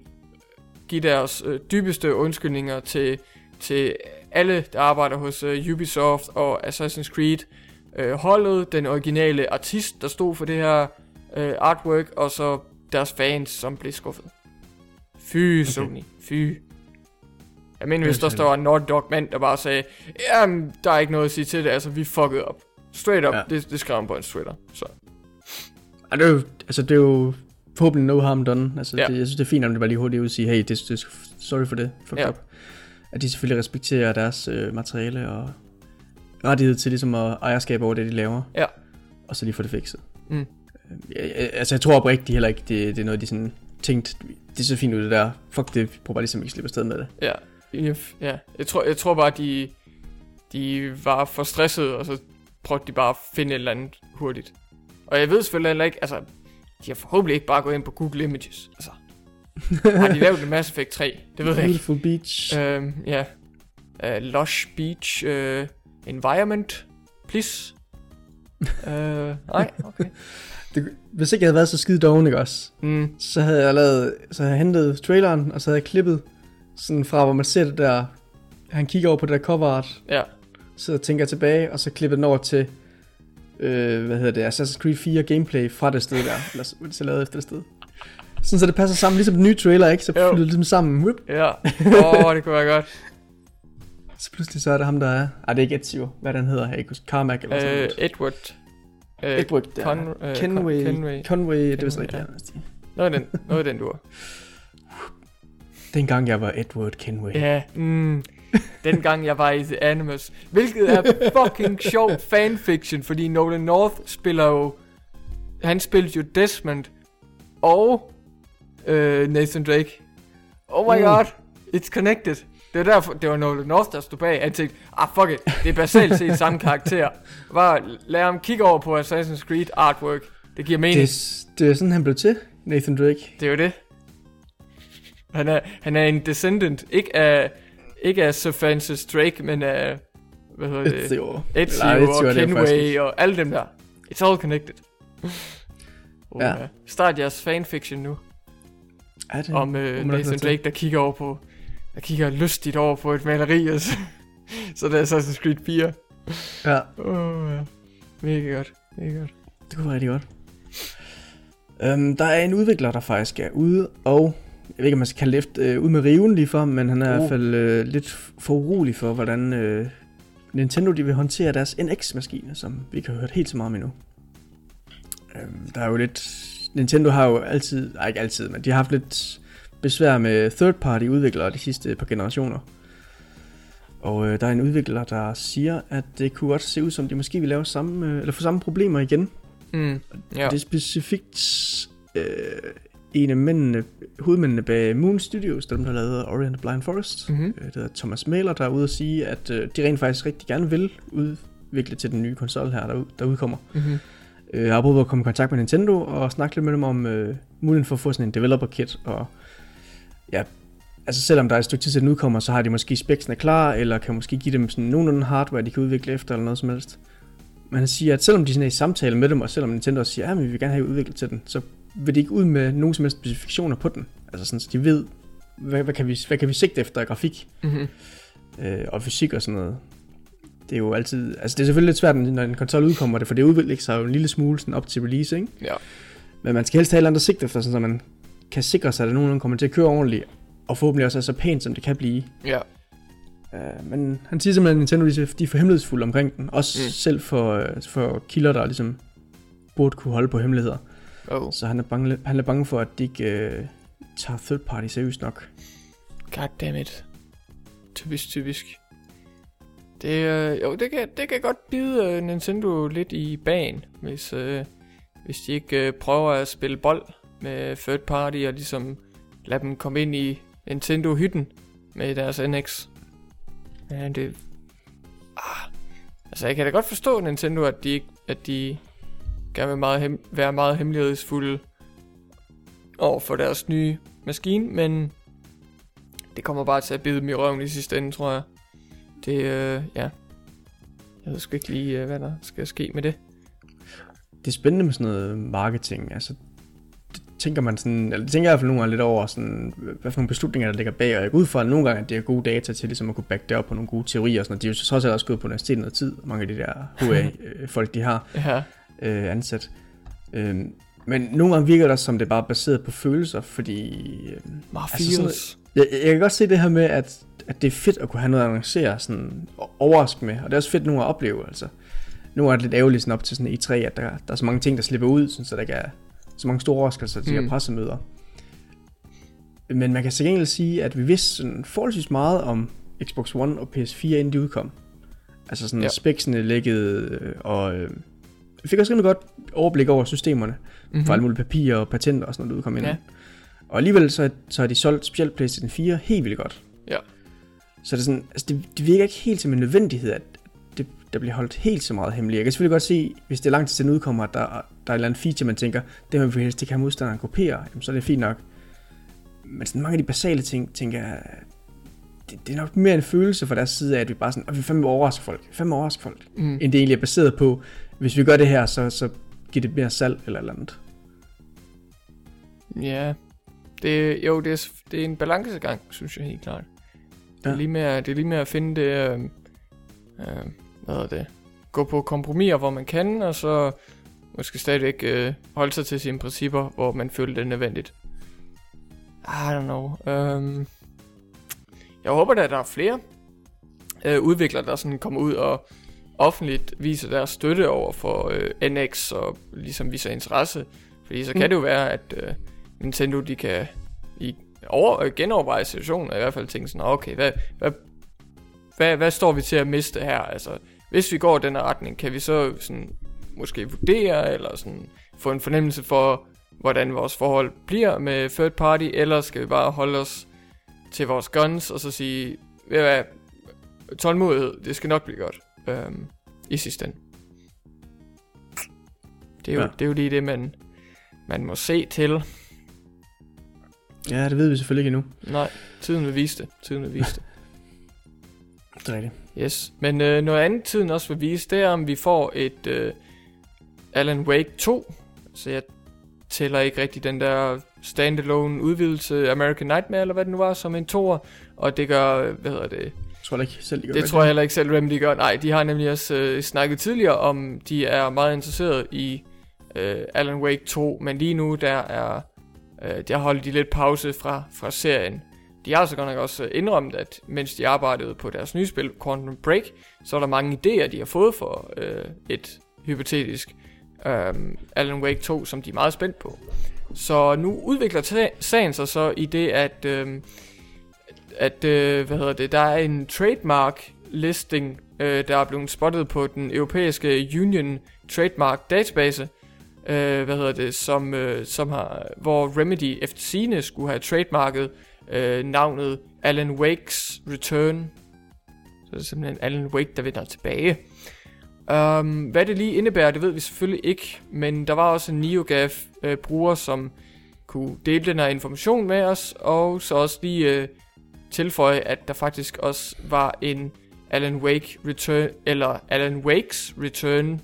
give deres uh, dybeste undskyldninger til til alle, der arbejder hos uh, Ubisoft og Assassin's Creed. Uh, holdet, den originale artist, der stod for det her uh, artwork, og så deres fans, som blev skuffet. Fy, okay. Sony. Fy. Jeg mener, hvis der står en Naughty Dog mand, der bare sagde, jamen, der er ikke noget at sige til det, altså, vi fucked op. Straight up, ja. det, det skrev han på en Twitter, så. Ja, det er jo, altså, det er jo forhåbentlig no harm done. Altså, ja. det, jeg synes, det er fint, om det bare lige hurtigt ud og sige, hey, det, det, sorry for det, fuck ja. up. At de selvfølgelig respekterer deres øh, materiale og rettighed til ligesom at ejerskab over det, de laver. Ja. Og så lige få det fikset. Mm. Jeg, jeg, altså, jeg tror oprigtigt heller ikke, det, det er noget, de sådan tænkt, det er så fint ud det der. Fuck det, vi prøver bare ligesom ikke slippe afsted med det. Ja, ja. Jeg tror, jeg tror bare, de, de var for stressede, og så prøvede de bare at finde et eller andet hurtigt. Og jeg ved selvfølgelig heller ikke, altså, de har forhåbentlig ikke bare gået ind på Google Images. Altså, har de lavet en Mass Effect 3? Det ved jeg ikke. Beautiful Beach. Øhm, ja. Uh, Lush Beach uh, Environment, please. uh, nej, okay. [LAUGHS] Det, hvis ikke jeg havde været så skide doven, ikke også? Mm. Så havde jeg lavet, så havde jeg hentet traileren, og så havde jeg klippet sådan fra, hvor man ser det der, han kigger over på det der cover art, Ja, så tænker jeg tilbage, og så klipper den over til, øh, hvad hedder det, Assassin's Creed 4 gameplay fra det sted der, eller så, så lavet efter det sted. Sådan så det passer sammen, ligesom den nye trailer, ikke? Så Jo. flytter det ligesom sammen, Whip. ja. Åh, oh, det kunne være godt. Så pludselig så er det ham, der er, ej det er ikke Ezio, hvad den hedder, jeg ikke huske, Carmack eller sådan Uh, noget. Edward. Uh, Edward, der. Con, uh, Kenway, Kenway. Conway, det vist Kenway, rigtigt. ja. Ja. Noget den, noget den dur. [LAUGHS] Dengang jeg var Edward Kenway. Ja, mm, dengang jeg var i The Animus. Hvilket er fucking sjov fanfiction, fordi Nolan North spiller jo... Han spillede jo Desmond og øh, Nathan Drake. Oh my Mm. god, it's connected. Det var derfor, det var Nolan North, der stod bag. Han tænkte, ah fuck it, det er basalt set samme karakter. Bare lad ham kigge over på Assassin's Creed artwork. Det giver mening. Det, er- det er sådan, han blev til, Nathan Drake. Det er jo det. Han er, han er en descendant, ikke af, ikke af Sir Francis Drake, men af, hvad hedder det, Ezio. Ezio Eller, Ezio og Kenway og alle dem der. It's all connected. [LAUGHS] Uh, Ja. Start jeres fanfiction nu, Er det? om uh, Nathan Drake, der kigger over på, der kigger lystigt over på et maleri, og så, så det er Assassin's Creed 4. Ja, Oh, ja. Mega godt, mega godt. det kunne være rigtig godt. Um, der er en udvikler, der faktisk er ude, og jeg ved ikke, om man skal kalde det uh, ude med riven lige for, men han er i Oh. hvert fald uh, lidt for urolig for, hvordan uh, Nintendo de vil håndtere deres NX-maskine, som vi ikke har hørt helt så meget om endnu. Um, der er jo lidt... Nintendo har jo altid, nej ikke altid, men de har haft lidt besvær med third-party udviklere de sidste par generationer. Og øh, der er en udvikler, der siger, at det kunne godt se ud som, de måske vil lave samme, øh, eller få samme problemer igen. Mm, ja. Det er specifikt øh, en af mændene, hovedmændene bag Moon Studios, dem der lavede Ori and the Blind Forest. Mhm. Øh, det er Thomas Mailer, der er ude og sige, at øh, de rent faktisk rigtig gerne vil udvikle til den nye konsol her, der, der udkommer. Mm-hmm. Øh, jeg har prøvet at komme i kontakt med Nintendo og snakke lidt med dem om øh, muligheden for at få sådan en developer kit. Og ja, altså selvom der er et stykke tid til den udkommer, så har de måske specsene klar, eller kan måske give dem sådan nogenlunde hardware, de kan udvikle efter, eller noget som helst. Men han siger, at selvom de sådan er i samtale med dem, og selvom Nintendo også siger, at vi vil gerne have udviklet til den, så vil de ikke ud med nogen som helst specifikationer på den. Altså sådan, så de ved, hvad, hvad, kan, vi, hvad kan vi sigte efter af grafik Mm-hmm. øh, og fysik og sådan noget. Det er jo altid, altså det er selvfølgelig lidt svært, når en konsol udkommer det, for det udvikler sig jo en lille smule sådan op til release, ikke? Ja. Men man skal helst have et eller andet sigt efter, sådan, så man kan sikre sig, at nogenlunde kommer til at køre ordentligt, og forhåbentlig også er så pænt, som det kan blive. Ja. Uh, men han siger simpelthen, at Nintendo de er- for hemmelighedsfulde omkring den. Også Mm. mm. selv for, øh, for kilder, der ligesom burde kunne holde på hemmeligheder. Oh. Så han er bange, han er bange for, at de ikke uh, tager third party seriøst nok. God damn it. Typisk, typisk. Det, øh, jo, det kan, det kan godt bide øh, Nintendo lidt i bagen, hvis, øh, hvis de ikke øh, prøver at spille bold med third party og ligesom lade dem komme ind i Nintendo-hytten med deres NX. Ja, det... Ah, altså, jeg kan da godt forstå Nintendo, at de, at de gerne vil meget hem, være meget hemmelighedsfulde over for deres nye maskine, men det kommer bare til at bide dem i røven i sidste ende, tror jeg. Det, øh, ja. Jeg ved sgu ikke lige, øh, hvad der skal ske med det. Det er spændende med sådan noget marketing. Altså, tænker man sådan, eller det tænker jeg i hvert fald nogle gange lidt over, sådan, hvad for nogle beslutninger, der ligger bag, og jeg går ud fra, at nogle gange, at det er gode data til ligesom at kunne back det op på nogle gode teorier, og sådan noget. De er jo trods alt også gået på universitetet noget tid, mange af de der [LAUGHS] HA-folk, de har Ja. øh, ansat. Øh, men nogle gange virker det, som det er bare baseret på følelser, fordi... Øh, Meget Altså sådan jeg, jeg kan godt se det her med, at, at det er fedt at kunne have noget at annoncere, sådan o- overraske med, og det er også fedt nogle at opleve, altså. Nu er det lidt ærgerligt sådan op til sådan E3, at der, der er så mange ting, der slipper ud, sådan, så der ikke er så mange store overraskelser til de Mm. her pressemøder. Men man kan til gengæld sige, at vi vidste sådan forholdsvis meget om Xbox One og PS4, inden de udkom. Altså sådan Ja. specsene lækkede, øh, og øh, vi fik også rimelig godt overblik over systemerne, mm-hmm. for alle mulige papirer og patenter og sådan noget, der udkom ind. Ja. Og alligevel så, så har de solgt specielt PlayStation 4 helt vildt godt. Ja. Så det, er sådan, altså det, det virker ikke helt som en nødvendighed, at det, der bliver holdt helt så meget hemmeligt. Jeg kan selvfølgelig godt se, hvis det er lang tid til den udkommer, at der, der er et eller andet feature, man tænker, det vil vi helst ikke have modstanderen kopiere, jamen, så er det fint nok. Men sådan mange af de basale ting, tænker jeg, det, det er nok mere en følelse fra deres side af, at vi bare sådan, at vi fandme overrasker folk, fandme overrasker folk, Mm. end det egentlig er baseret på, hvis vi gør det her, så, så giver det mere salg eller et eller andet. Ja. Det, jo, det er, det er en balancegang, synes jeg helt klart. Det er, lige med, det er lige med at finde det, øh, øh, hvad hedder det, gå på kompromiser, hvor man kan, og så måske stadigvæk øh, holde sig til sine principper, hvor man føler det er nødvendigt. I don't know. Um, jeg håber da, at der er flere øh, udviklere, der sådan kommer ud og offentligt viser deres støtte over for øh, NX og ligesom viser interesse. Fordi så kan Mm. det jo være, at øh, Nintendo de kan i over, øh, genoverveje situationen, og i hvert fald tænke sådan, okay, hvad, hvad, hvad, hvad står vi til at miste her? Altså, hvis vi går den retning, kan vi så sådan, måske vurdere, eller sådan, få en fornemmelse for, hvordan vores forhold bliver med third party, eller skal vi bare holde os til vores guns, og så sige, ved hvad, tålmodighed, det skal nok blive godt, øhm, i sidste ende. Det er, jo, Ja. det er jo lige det, man, man må se til. Ja, det ved vi selvfølgelig ikke endnu. Nej, tiden vil vise det. Tiden vil vise det. [LAUGHS] Det er rigtigt. Yes. Men øh, noget andet tiden også vil vise, det er, om vi får et øh, Alan Wake 2. Så jeg tæller ikke rigtig den der standalone udvidelse American Nightmare, eller hvad det nu var, som en toer. Og det gør, hvad hedder det, Jeg tror ikke selv, de gør det tror jeg heller ikke selv Remedy gør. Nej, de har nemlig også øh, snakket tidligere om, de er meget interesseret i øh, Alan Wake 2, men lige nu der er, øh, der holder de lidt pause fra, fra serien. De har så godt nok også øh, indrømt, at mens de arbejdede på deres nye spil, Quantum Break, så er der mange idéer, de har fået for øh, et hypotetisk øh, Alan Wake 2, som de er meget spændt på. Så nu udvikler sagen sig så i det, at... Øh, at, øh, hvad hedder det, der er en trademark listing, øh, der er blevet spottet på den europæiske Union Trademark Database, øh, hvad hedder det, som, øh, som har, hvor Remedy efter sine skulle have trademarket øh, navnet Alan Wake's Return. Så det er simpelthen Alan Wake, der vender tilbage. Um, hvad det lige indebærer, det ved vi selvfølgelig ikke, men der var også en NeoGAF-bruger, øh, som kunne dele den her information med os, og så også lige øh, tilføje, at der faktisk også var en Alan Wake Return, eller Alan Wakes Return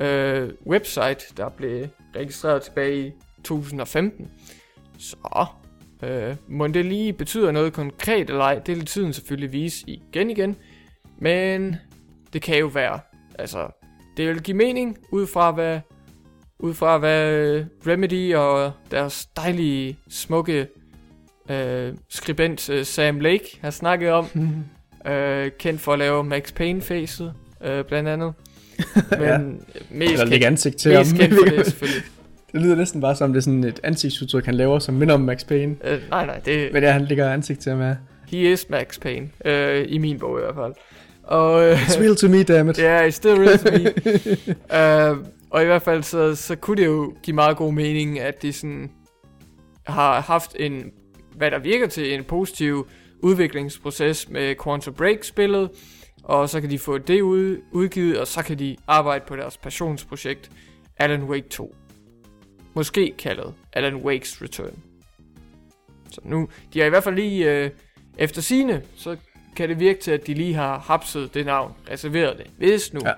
øh, website, der blev registreret tilbage i 2015. Så, øh, må det lige betyder noget konkret eller ej, det vil tiden selvfølgelig vise igen igen. Men det kan jo være, altså, det vil give mening ud fra hvad, ud fra hvad øh, Remedy og deres dejlige, smukke øh, skribent øh, Sam Lake har snakket om. [LAUGHS] øh, kendt for at lave Max Payne-facet, øh, blandt andet. [LAUGHS] Men Ja. mest, Eller lægge ansigt til ham. kendt for det selvfølgelig. [LAUGHS] det lyder næsten bare som, det er sådan et ansigtsudtryk, han laver, som minder om Max Payne. Øh, nej, nej, det, Men det er, han lægger ansigt til ham af. he is Max Payne. Øh, I min bog i hvert fald. Og, øh, [LAUGHS] It's real to me, dammit. Ja, yeah, it's still real to me. [LAUGHS] uh, og i hvert fald, så, så kunne det jo give meget god mening, at de sådan har haft en, hvad der virker til en positiv udviklingsproces med Quantum Break-spillet, og så kan de få det ud, udgivet, og så kan de arbejde på deres passionsprojekt, Alan Wake 2. Måske kaldet Alan Wake's Return. Så nu, de har i hvert fald lige, øh, efter sine, så kan det virke til, at de lige har hapset det navn, reserveret det, hvis nu, ja. Ja.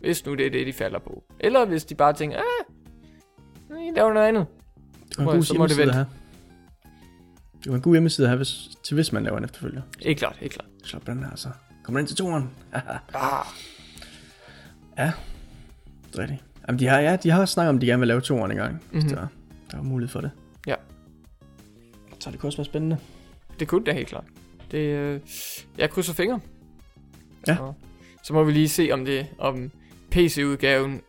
hvis nu det er det, de falder på. Eller hvis de bare tænker, ah, I laver noget andet. Det var en god så må det vente. Det var en god hjemmeside at have, hvis, til hvis man laver en efterfølger. Ikke klart, ikke klart. Så den her, så kommer ind til toren. Haha. [LAUGHS] Ah, Det er rigtigt. Jamen, de har, ja, de har snakket om, at de gerne vil lave toren en gang. Mm-hmm. Mhm. Så der er mulighed for det. Ja. Så det kunne også være spændende. det kunne det helt klart. Det, øh, jeg krydser fingre. Ja. Så, så må vi lige se om det, om PC-udgaven,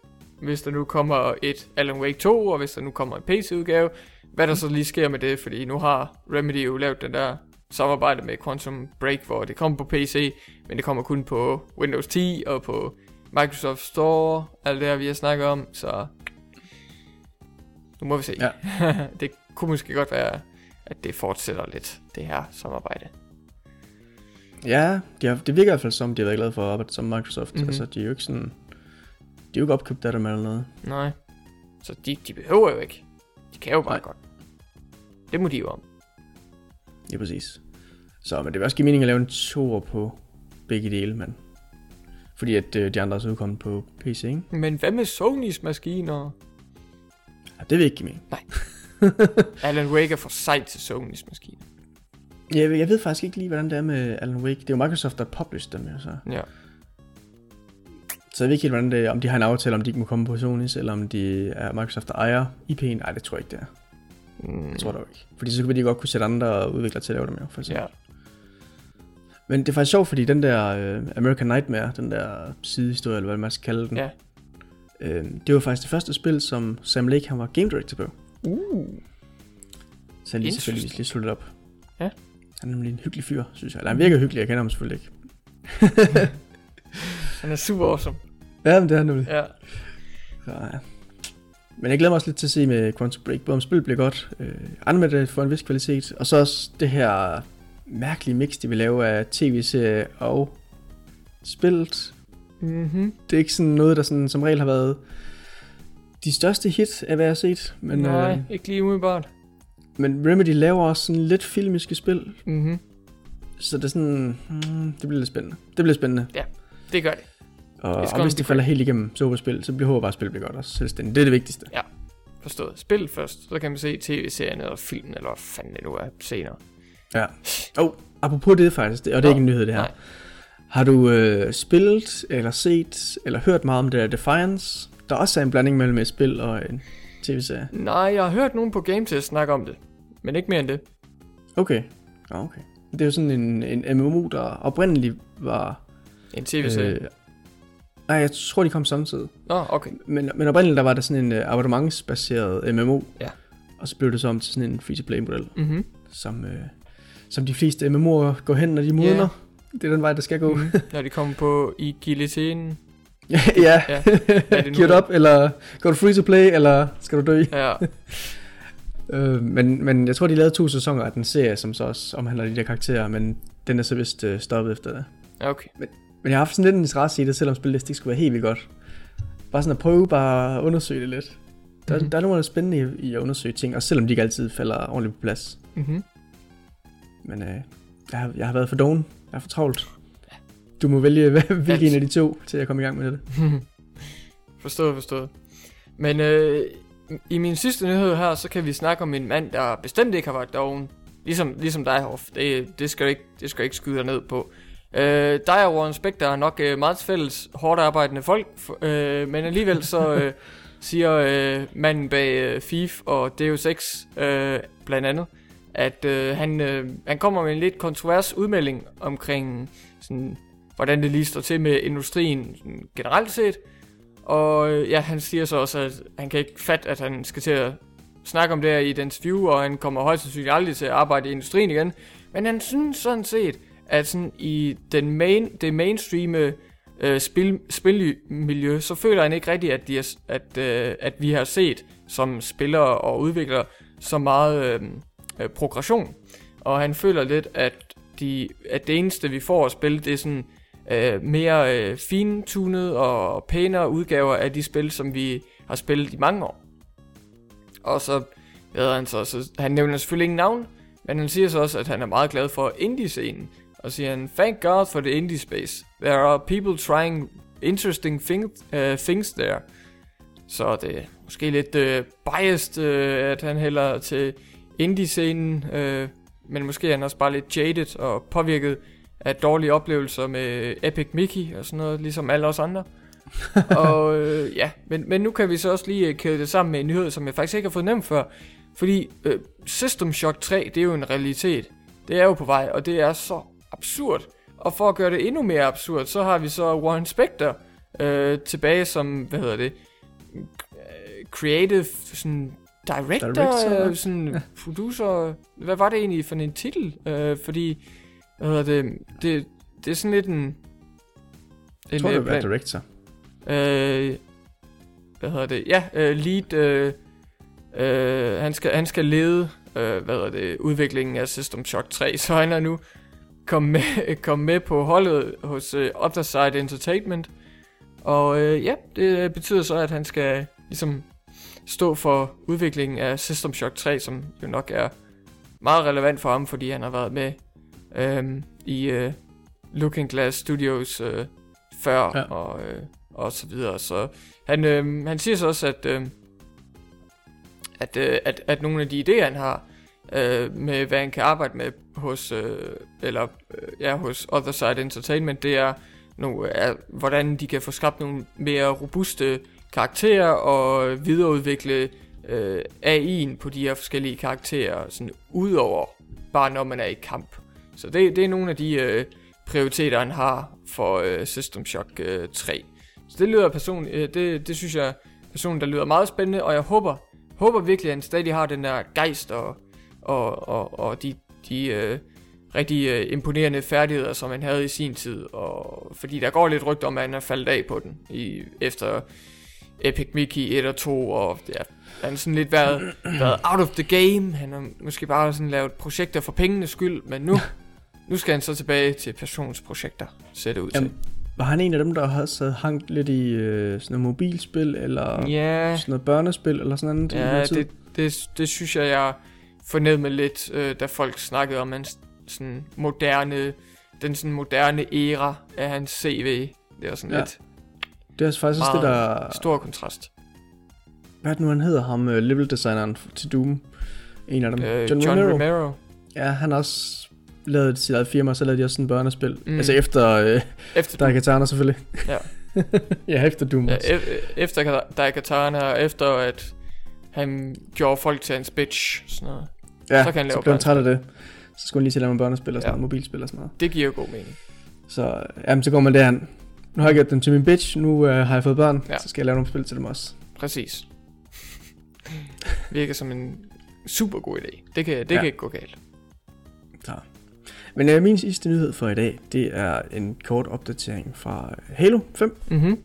hvis der nu kommer et Alan Wake 2, og hvis der nu kommer en PC-udgave, hvad der så lige sker med det, fordi nu har Remedy jo lavet den der samarbejde med Quantum Break, hvor det kommer på PC, men det kommer kun på Windows 10 og på Microsoft Store, alt det her, vi har snakket om, så nu må vi se. Ja. [LAUGHS] det kunne måske godt være, at det fortsætter lidt, det her samarbejde. Ja, de har, det virker i hvert fald som, de har været glade for at arbejde som Microsoft. Mhm. Mm-hmm. Altså, de er jo ikke sådan... De er jo ikke opkøbt af dem eller noget. Nej. Så de, de behøver jo ikke. De kan jo bare Nej. godt. Det må de jo om. Ja, præcis. Så, men det vil også give mening at lave en toer på begge dele, men... Fordi at øh, de andre er så udkommet på PC, ikke? Men hvad med Sonys maskiner? Ja, det vil ikke give mening. [LAUGHS] Alan Wake er for sejt til Sonys maskiner. Jeg, jeg ved faktisk ikke lige, hvordan det er med Alan Wake. Det er jo Microsoft, der published dem, jo, så. Ja. Så jeg ved ikke helt, hvordan det, om de har en aftale, om de ikke må komme på Sony's, eller om de er Microsoft, der ejer IP'en. Nej, det tror jeg ikke, det er. Mm, Det tror jeg dog ikke. Fordi så vil de godt kunne sætte andre udviklere til at lave dem, jo, for eksempel. ja. Men det er faktisk sjovt, fordi den der øh, American Nightmare, den der sidehistorie, eller hvad man skal kalde den, Ja. øh, det var faktisk det første spil, som Sam Lake han var game director på. Uh. Så han lige selvfølgelig lige sluttet op. Ja. Han er nemlig en hyggelig fyr, synes jeg. Eller han virker hyggelig, jeg kender ham selvfølgelig ikke. [LAUGHS] Han er super awesome. Ja, men det er han nemlig. Ja. Så, ja. Men jeg glæder mig også lidt til at se med Quantum Break, både om spillet bliver godt, øh, anmeldt det for en vis kvalitet, og så også det her mærkelige mix, de vil lave af tv-serie og spillet. Mm-hmm. Det er ikke sådan noget, der sådan, som regel har været de største hit af hvad jeg har set, men, Nej, øh, ikke lige umiddelbart. Men Remedy laver også sådan lidt filmiske spil, Mm-hmm. så det er sådan, hmm, det bliver lidt spændende. Det bliver spændende. Det gør det. Og, og hvis det falder helt igennem Superspil, så bliver håber bare, at spillet bliver godt også selvstændigt. Det er det vigtigste. Forstået. Spil først, så kan man se tv-serien eller filmen, eller hvad fanden det nu er senere. Ja. Oh, apropos det faktisk, det, og det er ikke en nyhed det her. nej. Har du øh, spillet, eller set, eller hørt meget om det der Defiance? Der også er en blanding mellem et spil og en tv-serie. Nej, jeg har hørt nogen på GameTest snakke om det. Men ikke mere end det. Okay. Ja, okay. Det er jo sådan en, en MMO, der oprindeligt var... En tv-serie. Øh. nej, jeg tror, de kom samtidig. Nå, okay. Men, men oprindeligt der var der sådan en uh, abonnementsbaseret MMO. Ja. Og så blev det så om til sådan en free-to-play-model, Mm-hmm. som, øh, som de fleste MMO'er går hen, når de modner. Ja. Det er den vej, der skal gå. Mm. [LAUGHS] Når de kommer på i guillotinen. [LAUGHS] ja, Ja, er? Giver du op, eller går du free to play, eller skal du dø? Ja, [LAUGHS] Øh, men, men jeg tror, de lavede to sæsoner af den serie, som så også omhandler de der karakterer, men den er så vist øh, stoppet efter det. Okay. Men jeg har haft sådan lidt en interesse i det, selvom spillet ikke skulle være helt vildt godt. Bare sådan at prøve bare at undersøge det lidt. Der, Mhm. mm-hmm. der er er spændende i, i at undersøge ting, også selvom de ikke altid falder ordentligt på plads. Mm-hmm. Men øh, jeg, har, jeg har været for doven. Jeg er for travlt. Du må vælge hvilken en af de to, til at komme i gang med det. [LAUGHS] forstået, forstået. Men øh, i min sidste nyhed her, så kan vi snakke om en mand, der bestemt ikke har været doven. Ligesom, ligesom dig, Hoff. Det, det, skal ikke, det skal ikke skyde dig ned på. Øh, dig og Warren Spector er nok øh, meget fælles hårdt arbejdende folk, øh, men alligevel så [LAUGHS] øh, siger øh, manden bag øh, FIF og Deus Ex øh, blandt andet, at øh, han, øh, han kommer med en lidt kontrovers udmelding omkring sådan, hvordan det lige står til med industrien generelt set. Og øh, ja, han siger så også, at han kan ikke fatte, at han skal til at snakke om det her i et interview, og han kommer højst sandsynligt aldrig til at arbejde i industrien igen. Men han synes sådan set, at sådan i den main, det mainstream øh, spil, spilmiljø, så føler han ikke rigtigt, at, de er, at, øh, at vi har set som spillere og udviklere så meget øh, øh, progression. Og han føler lidt, at, de, at det eneste, vi får at spille, det er sådan øh, mere øh, fintunet og pænere udgaver af de spil, som vi har spillet i mange år. Og så ved han så, så han nævner selvfølgelig ingen navn, men han siger så også, at han er meget glad for indie-scenen. Og siger han, thank God for the indie space. There are people trying interesting thing, uh, things there. så er det måske lidt uh, biased, uh, at han hælder til indie-scenen, uh, men måske er han også bare lidt jaded og påvirket af dårlige oplevelser med Epic Mickey og sådan noget, ligesom alle os andre. [LAUGHS] og øh, ja, men, men nu kan vi så også lige øh, kæde det sammen med en nyhed, som jeg faktisk ikke har fået nemt før. Fordi øh, System Shock 3, det er jo en realitet. Det er jo på vej, og det er så absurd. Og for at gøre det endnu mere absurd, så har vi så Warren Spector øh, tilbage som, hvad hedder det, creative sådan director, Director, øh, sådan producer. Hvad var det egentlig for en titel? Øh, fordi, hvad hedder det, det, det er sådan lidt en... en Jeg tror, det øh, var director. Øh, hvad hedder det? Ja, øh, lead. Øh, øh, han, skal, han skal lede øh, hvad hedder det, udviklingen af System Shock 3, [LAUGHS] så han er nu kommet med, [LAUGHS] kommet med på holdet hos øh, Side Entertainment. Og øh, ja, det betyder så, at han skal ligesom stå for udviklingen af System Shock 3, som jo nok er meget relevant for ham, fordi han har været med øh, i øh, Looking Glass Studios øh, før, Ja. og, øh, og så videre. Så han, øh, han siger så også, at, øh, at, øh, at, at nogle af de idéer, han har, øh, med hvad han kan arbejde med hos, øh, eller, øh, ja, hos Other Side Entertainment, det er, nu, er, hvordan de kan få skabt nogle mere robuste karakterer og videreudvikle øh, AI'en på de her forskellige karakterer, sådan udover bare når man er i kamp. Så det, det er nogle af de øh, prioriteter, han har for øh, System Shock øh, 3. Så det lyder person, øh, det, det synes jeg personen der lyder meget spændende, og jeg håber, håber virkelig, at han stadig har den der gejst og, og, og, og de, de øh, rigtig øh, imponerende færdigheder, som han havde i sin tid. Og, fordi der går lidt rygt om, at han er faldet af på den i, efter Epic Mickey 1 og 2, og ja, han har sådan lidt været, været out of the game. Han har måske bare sådan lavet projekter for pengenes skyld, men nu, [LAUGHS] nu skal han så tilbage til passionsprojekter, ser det ud til. Jamen, var han en af dem, der har så hangt lidt i øh, sådan noget mobilspil, eller Ja, sådan noget børnespil, eller sådan noget? ja det, det, det synes jeg, jeg fornemmede lidt, øh, da folk snakkede om hans sådan moderne, den sådan moderne æra af hans CV. Det var sådan Ja. lidt Det er faktisk også det, der... stor kontrast. Hvad er det nu, han hedder ham, øh, level designeren til Doom? En af dem. Øh, John, John Romero. Romero. Ja, han har også lavet sit eget firma, så lavede de også sådan en børnespil. Mm. Altså efter øh, Efter, Daikatana selvfølgelig. Ja. [LAUGHS] ja, efter Doom ja, også. e- efter Daikatana, og efter at han gjorde folk til hans bitch, sådan noget. Ja, så kan han så lave blev han træt af det. Så skulle han lige til at lave nogle børnespil og sådan Ja. noget, mobilspil og sådan noget. Det giver jo god mening. Så jamen, så går man derhen. Nu har jeg gjort dem til min bitch, nu øh, har jeg fået børn, Ja. så skal jeg lave nogle spil til dem også. Præcis. Virker som en super god idé. Det kan, det Ja. ja. kan ikke gå galt. Men øh, min sidste nyhed for i dag, det er en kort opdatering fra Halo 5. Mhm.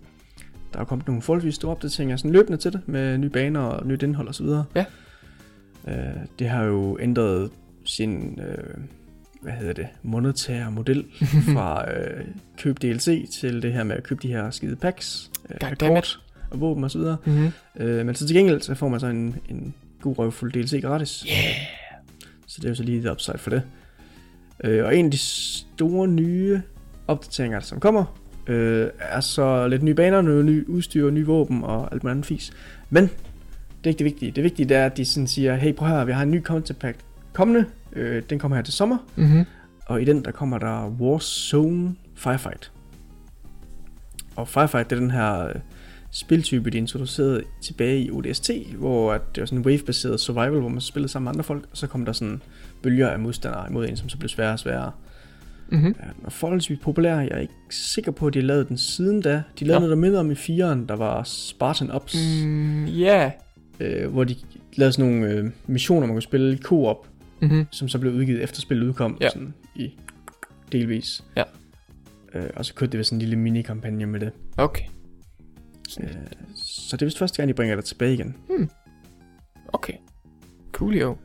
Der er kommet nogle forholdsvis store opdateringer sådan løbende til det, med nye baner og nyt indhold osv. Ja. Øh, det har jo ændret sin, øh, hvad hedder det, monetære model [LAUGHS] fra øh, køb DLC til det her med at købe de her skide packs, øh, kort og våben osv. Mhm. Øh, men så til gengæld, så får man så en, en god røvfuld DLC gratis. Yeah. Så det er jo så lige et upside for det. Øh, og en af de store nye opdateringer, som kommer, øh, er så lidt nye baner, noget ny udstyr, ny våben og alt muligt andet fis. Men det er ikke det vigtige. Det vigtige det er, at de sådan siger, hey prøv her, vi har en ny content pack kommende. Øh, den kommer her til sommer. Mhm. Og i den, der kommer der Warzone Firefight. Og Firefight, det er den her øh, spiltype, de introducerede tilbage i ODST, hvor at det var sådan en wave-baseret survival, hvor man spillede sammen med andre folk, og så kom der sådan bølger af modstandere imod en, som så blev sværere og sværere. Mhm. Ja, den var forholdsvis populær. Jeg er ikke sikker på, at de har lavet den siden da. De lavede Nå. noget, der minder om i 4'eren, der var Spartan Ops, Mm, ja. øh, hvor de lavede sådan nogle øh, missioner, man kunne spille i co-op, Mhm. som så blev udgivet efter spillet udkom, Ja. sådan i delvis. Ja. Øh, og så kørte det ved sådan en lille mini-kampagne med det. Okay. Øh, så det er vist første gang, de bringer det tilbage igen. Okay. Coolio.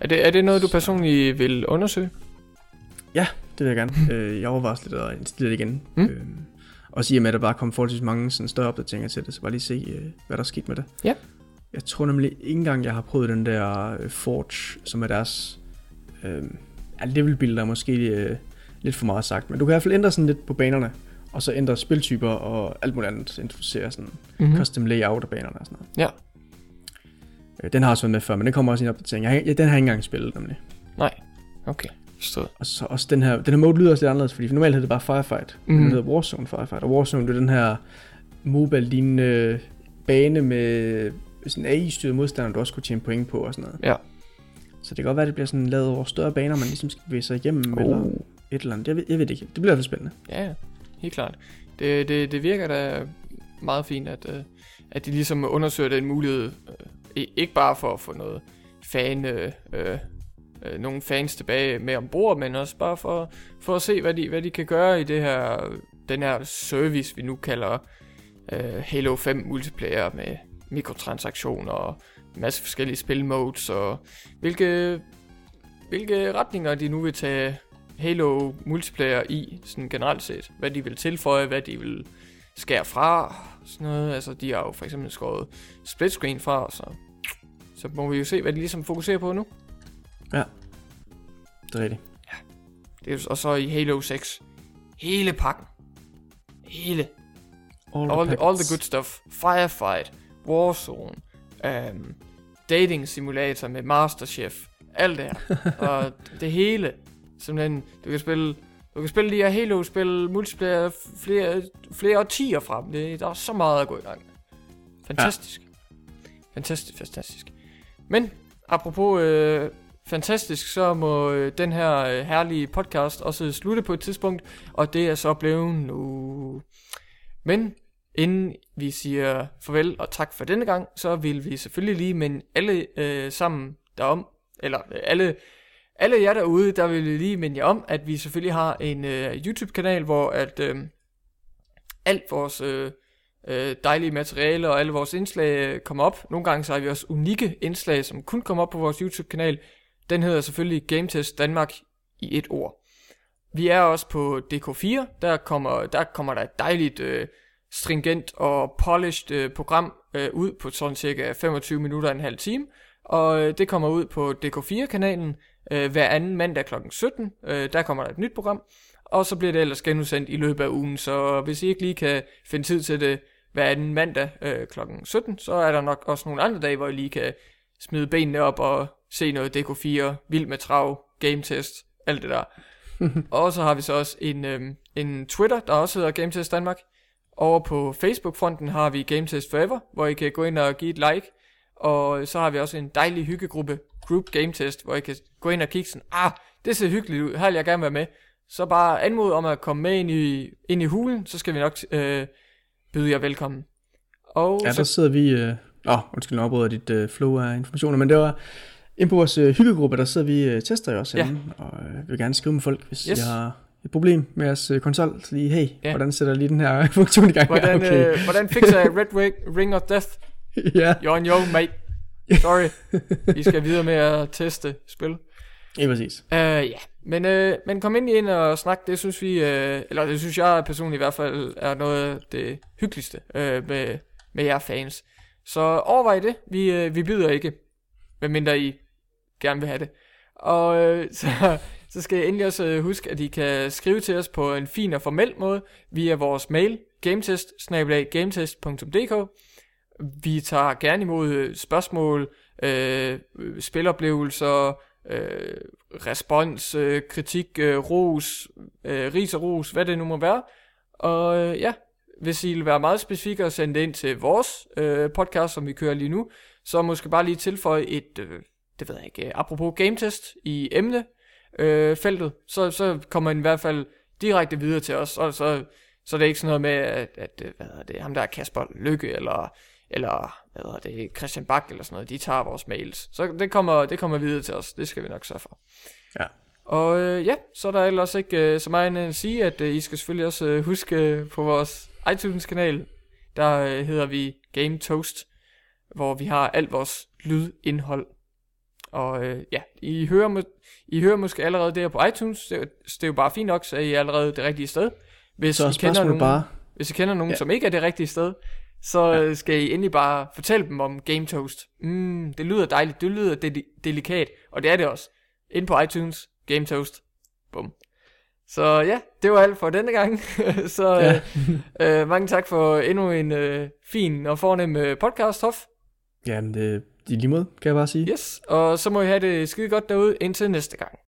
Er det, er det noget, du personligt vil undersøge? Det vil jeg gerne. [LAUGHS] øh, jeg overvejer også lidt at installere det igen. Mm. Øh, og sige, at der bare kom forholdsvis mange sådan, større opdateringer til det, så bare lige se, øh, hvad der er sket med det. Ja. Jeg tror nemlig ikke engang, jeg har prøvet den der øh, Forge, som er deres øh, ja, level builder, måske øh, lidt for meget sagt. Men du kan i hvert fald ændre sådan lidt på banerne, og så ændre spiltyper og alt muligt andet, introducere sådan Mm-hmm. custom layout af banerne og sådan noget. Ja. Øh, Den har også været med før, men den kommer også i en opdatering. Jeg, har- ja, den har jeg ikke engang spillet, nemlig. Nej, okay, forstået. Og så også den her, den her mode lyder også lidt anderledes, fordi normalt hedder det bare Firefight, mm. den hedder Warzone Firefight, og Warzone det er den her MOBA-lignende bane med sådan AI-styret modstander, du også kunne tjene point på og sådan noget. Ja. Så det kan godt være, at det bliver sådan lavet over større baner, man ligesom skal bevæge sig igennem, oh. eller et eller andet. Jeg ved, jeg ved det ikke. Det bliver i hvert fald spændende. Ja, helt klart. Det, det, det virker da meget fint, at, øh, at de ligesom undersøger den mulighed, øh, ikke bare for at få noget fan, øh, øh, øh nogle fans tilbage med ombord, men også bare for, for at se, hvad de, hvad de kan gøre i det her, den her service, vi nu kalder øh, Halo 5 multiplayer med mikrotransaktioner og en masse forskellige spilmodes, og hvilke, hvilke retninger de nu vil tage Halo multiplayer i, sådan generelt set. Hvad de vil tilføje, hvad de vil skære fra, sådan noget. Altså, de har jo for eksempel skåret split screen fra, så, så må vi jo se, hvad de ligesom fokuserer på nu. Det er rigtigt. Det er og så i Halo 6, hele pakken. Hele. All, All the, all the good stuff. Firefight, Warzone, um, dating simulator med Masterchef, alt det her. [LAUGHS] og det hele. Simpelthen, du kan spille, du kan spille de her Halo-spil, multiplayer, flere, flere årtier frem. Det, der er så meget at gå i gang. Fantastisk. Ja. Fantastisk, fantastisk. Men, apropos øh, fantastisk, så må øh, den her øh, herlige podcast også slutte på et tidspunkt, og det er så blevet nu. Men inden vi siger farvel og tak for denne gang, så vil vi selvfølgelig lige minde alle øh, sammen derom, eller øh, alle, alle jer derude, der vil lige minde jer om, at vi selvfølgelig har en øh, YouTube-kanal, hvor at øh, alt vores øh, øh, dejlige materiale og alle vores indslag øh, kommer op. Nogle gange så har vi også unikke indslag, som kun kommer op på vores YouTube-kanal. Den hedder selvfølgelig GameTest Danmark i et ord. Vi er også på DK4, der kommer der, kommer der et dejligt øh, stringent og polished øh, program øh, ud på sådan cirka 25 minutter og en halv time. Og øh, det kommer ud på DK4-kanalen øh, hver anden mandag kl. 17. Øh, der kommer der et nyt program. Og så bliver det ellers genudsendt i løbet af ugen. Så hvis I ikke lige kan finde tid til det hver anden mandag øh, kl. 17, så er der nok også nogle andre dage, hvor I lige kan smide benene op og se noget DK4, vild med trav, game test, alt det der. [LAUGHS] og så har vi så også en, øhm, en Twitter, der også hedder Game Test Danmark. Over på Facebook-fronten har vi Game Test Forever, hvor I kan gå ind og give et like. Og så har vi også en dejlig hyggegruppe, Group Game Test, hvor I kan gå ind og kigge sådan, ah, det ser hyggeligt ud, her vil jeg gerne være med. Så bare anmod om at komme med ind i, ind i hulen, så skal vi nok øh, byde jer velkommen. Og Ja, så der sidder vi... Øh... Åh, undskyld, jeg afbryder dit øh, flow af informationer, men det var... Inde på vores øh, hyggegruppe, der sidder vi øh, tester jo også Ja. ja. og øh, vil gerne skrive med folk, hvis Yes. jeg har et problem med jeres øh, konsol. Så lige, hey, Ja. hvordan sætter jeg lige den her [LAUGHS] funktion i gang? hvordan, [LAUGHS] okay. øh, hvordan fikser jeg Red Ring of Death? [LAUGHS] ja, You're on your mate. Sorry. Vi skal videre med at teste spil. ja, præcis. Uh, ja, men, uh, men kom ind ind og snak, det synes vi, uh, eller det synes jeg personligt i hvert fald, er noget af det hyggeligste uh, med, med jer fans. Så overvej det, vi, uh, vi byder ikke, medmindre I gerne vil have det. Og uh, [LAUGHS] så, så skal jeg endelig også uh, huske, at I kan skrive til os på en fin og formel måde via vores mail, gametest gametest.dk. Vi tager gerne imod øh, spørgsmål, øh, spiloplevelser, øh, respons, øh, kritik, øh, ros, øh, ris og ros, hvad det nu må være. Og øh, ja, hvis I vil være meget specifikke og sende det ind til vores øh, podcast, som vi kører lige nu, så måske bare lige tilføje et, øh, det ved jeg ikke, øh, apropos game test i emne øh, feltet, så, så kommer den i hvert fald direkte videre til os, og så, så er det ikke sådan noget med, at, at øh, hvad er det, ham der er Kasper Lykke, eller, eller hvad hedder det, Christian Bak, eller sådan noget, de tager vores mails. Så det kommer, det kommer videre til os, det skal vi nok sørge for. Ja. Og øh, ja, så er der ellers ikke øh, så meget at sige, at øh, I skal selvfølgelig også øh, huske øh, på vores iTunes-kanal, der øh, hedder vi Game Toast, hvor vi har alt vores lydindhold. Og øh, ja, I hører, må, I hører måske allerede det her på iTunes, det, er- det er jo bare fint nok, så er I allerede det rigtige sted. Hvis Så I kender nogen, bare, hvis I kender nogen. Ja. som ikke er det rigtige sted, så ja. skal I endelig bare fortælle dem om Game Toast. Mm, det lyder dejligt, det lyder de- delikat, og det er det også. Ind på iTunes, Game Toast. Bum. Så ja, det var alt for denne gang. [LAUGHS] så Ja. øh, øh, mange tak for endnu en øh, fin og fornem øh, podcast, Hoff. Jamen, det, i lige måde, kan jeg bare sige. Yes, og så må I have det skide godt derude indtil næste gang.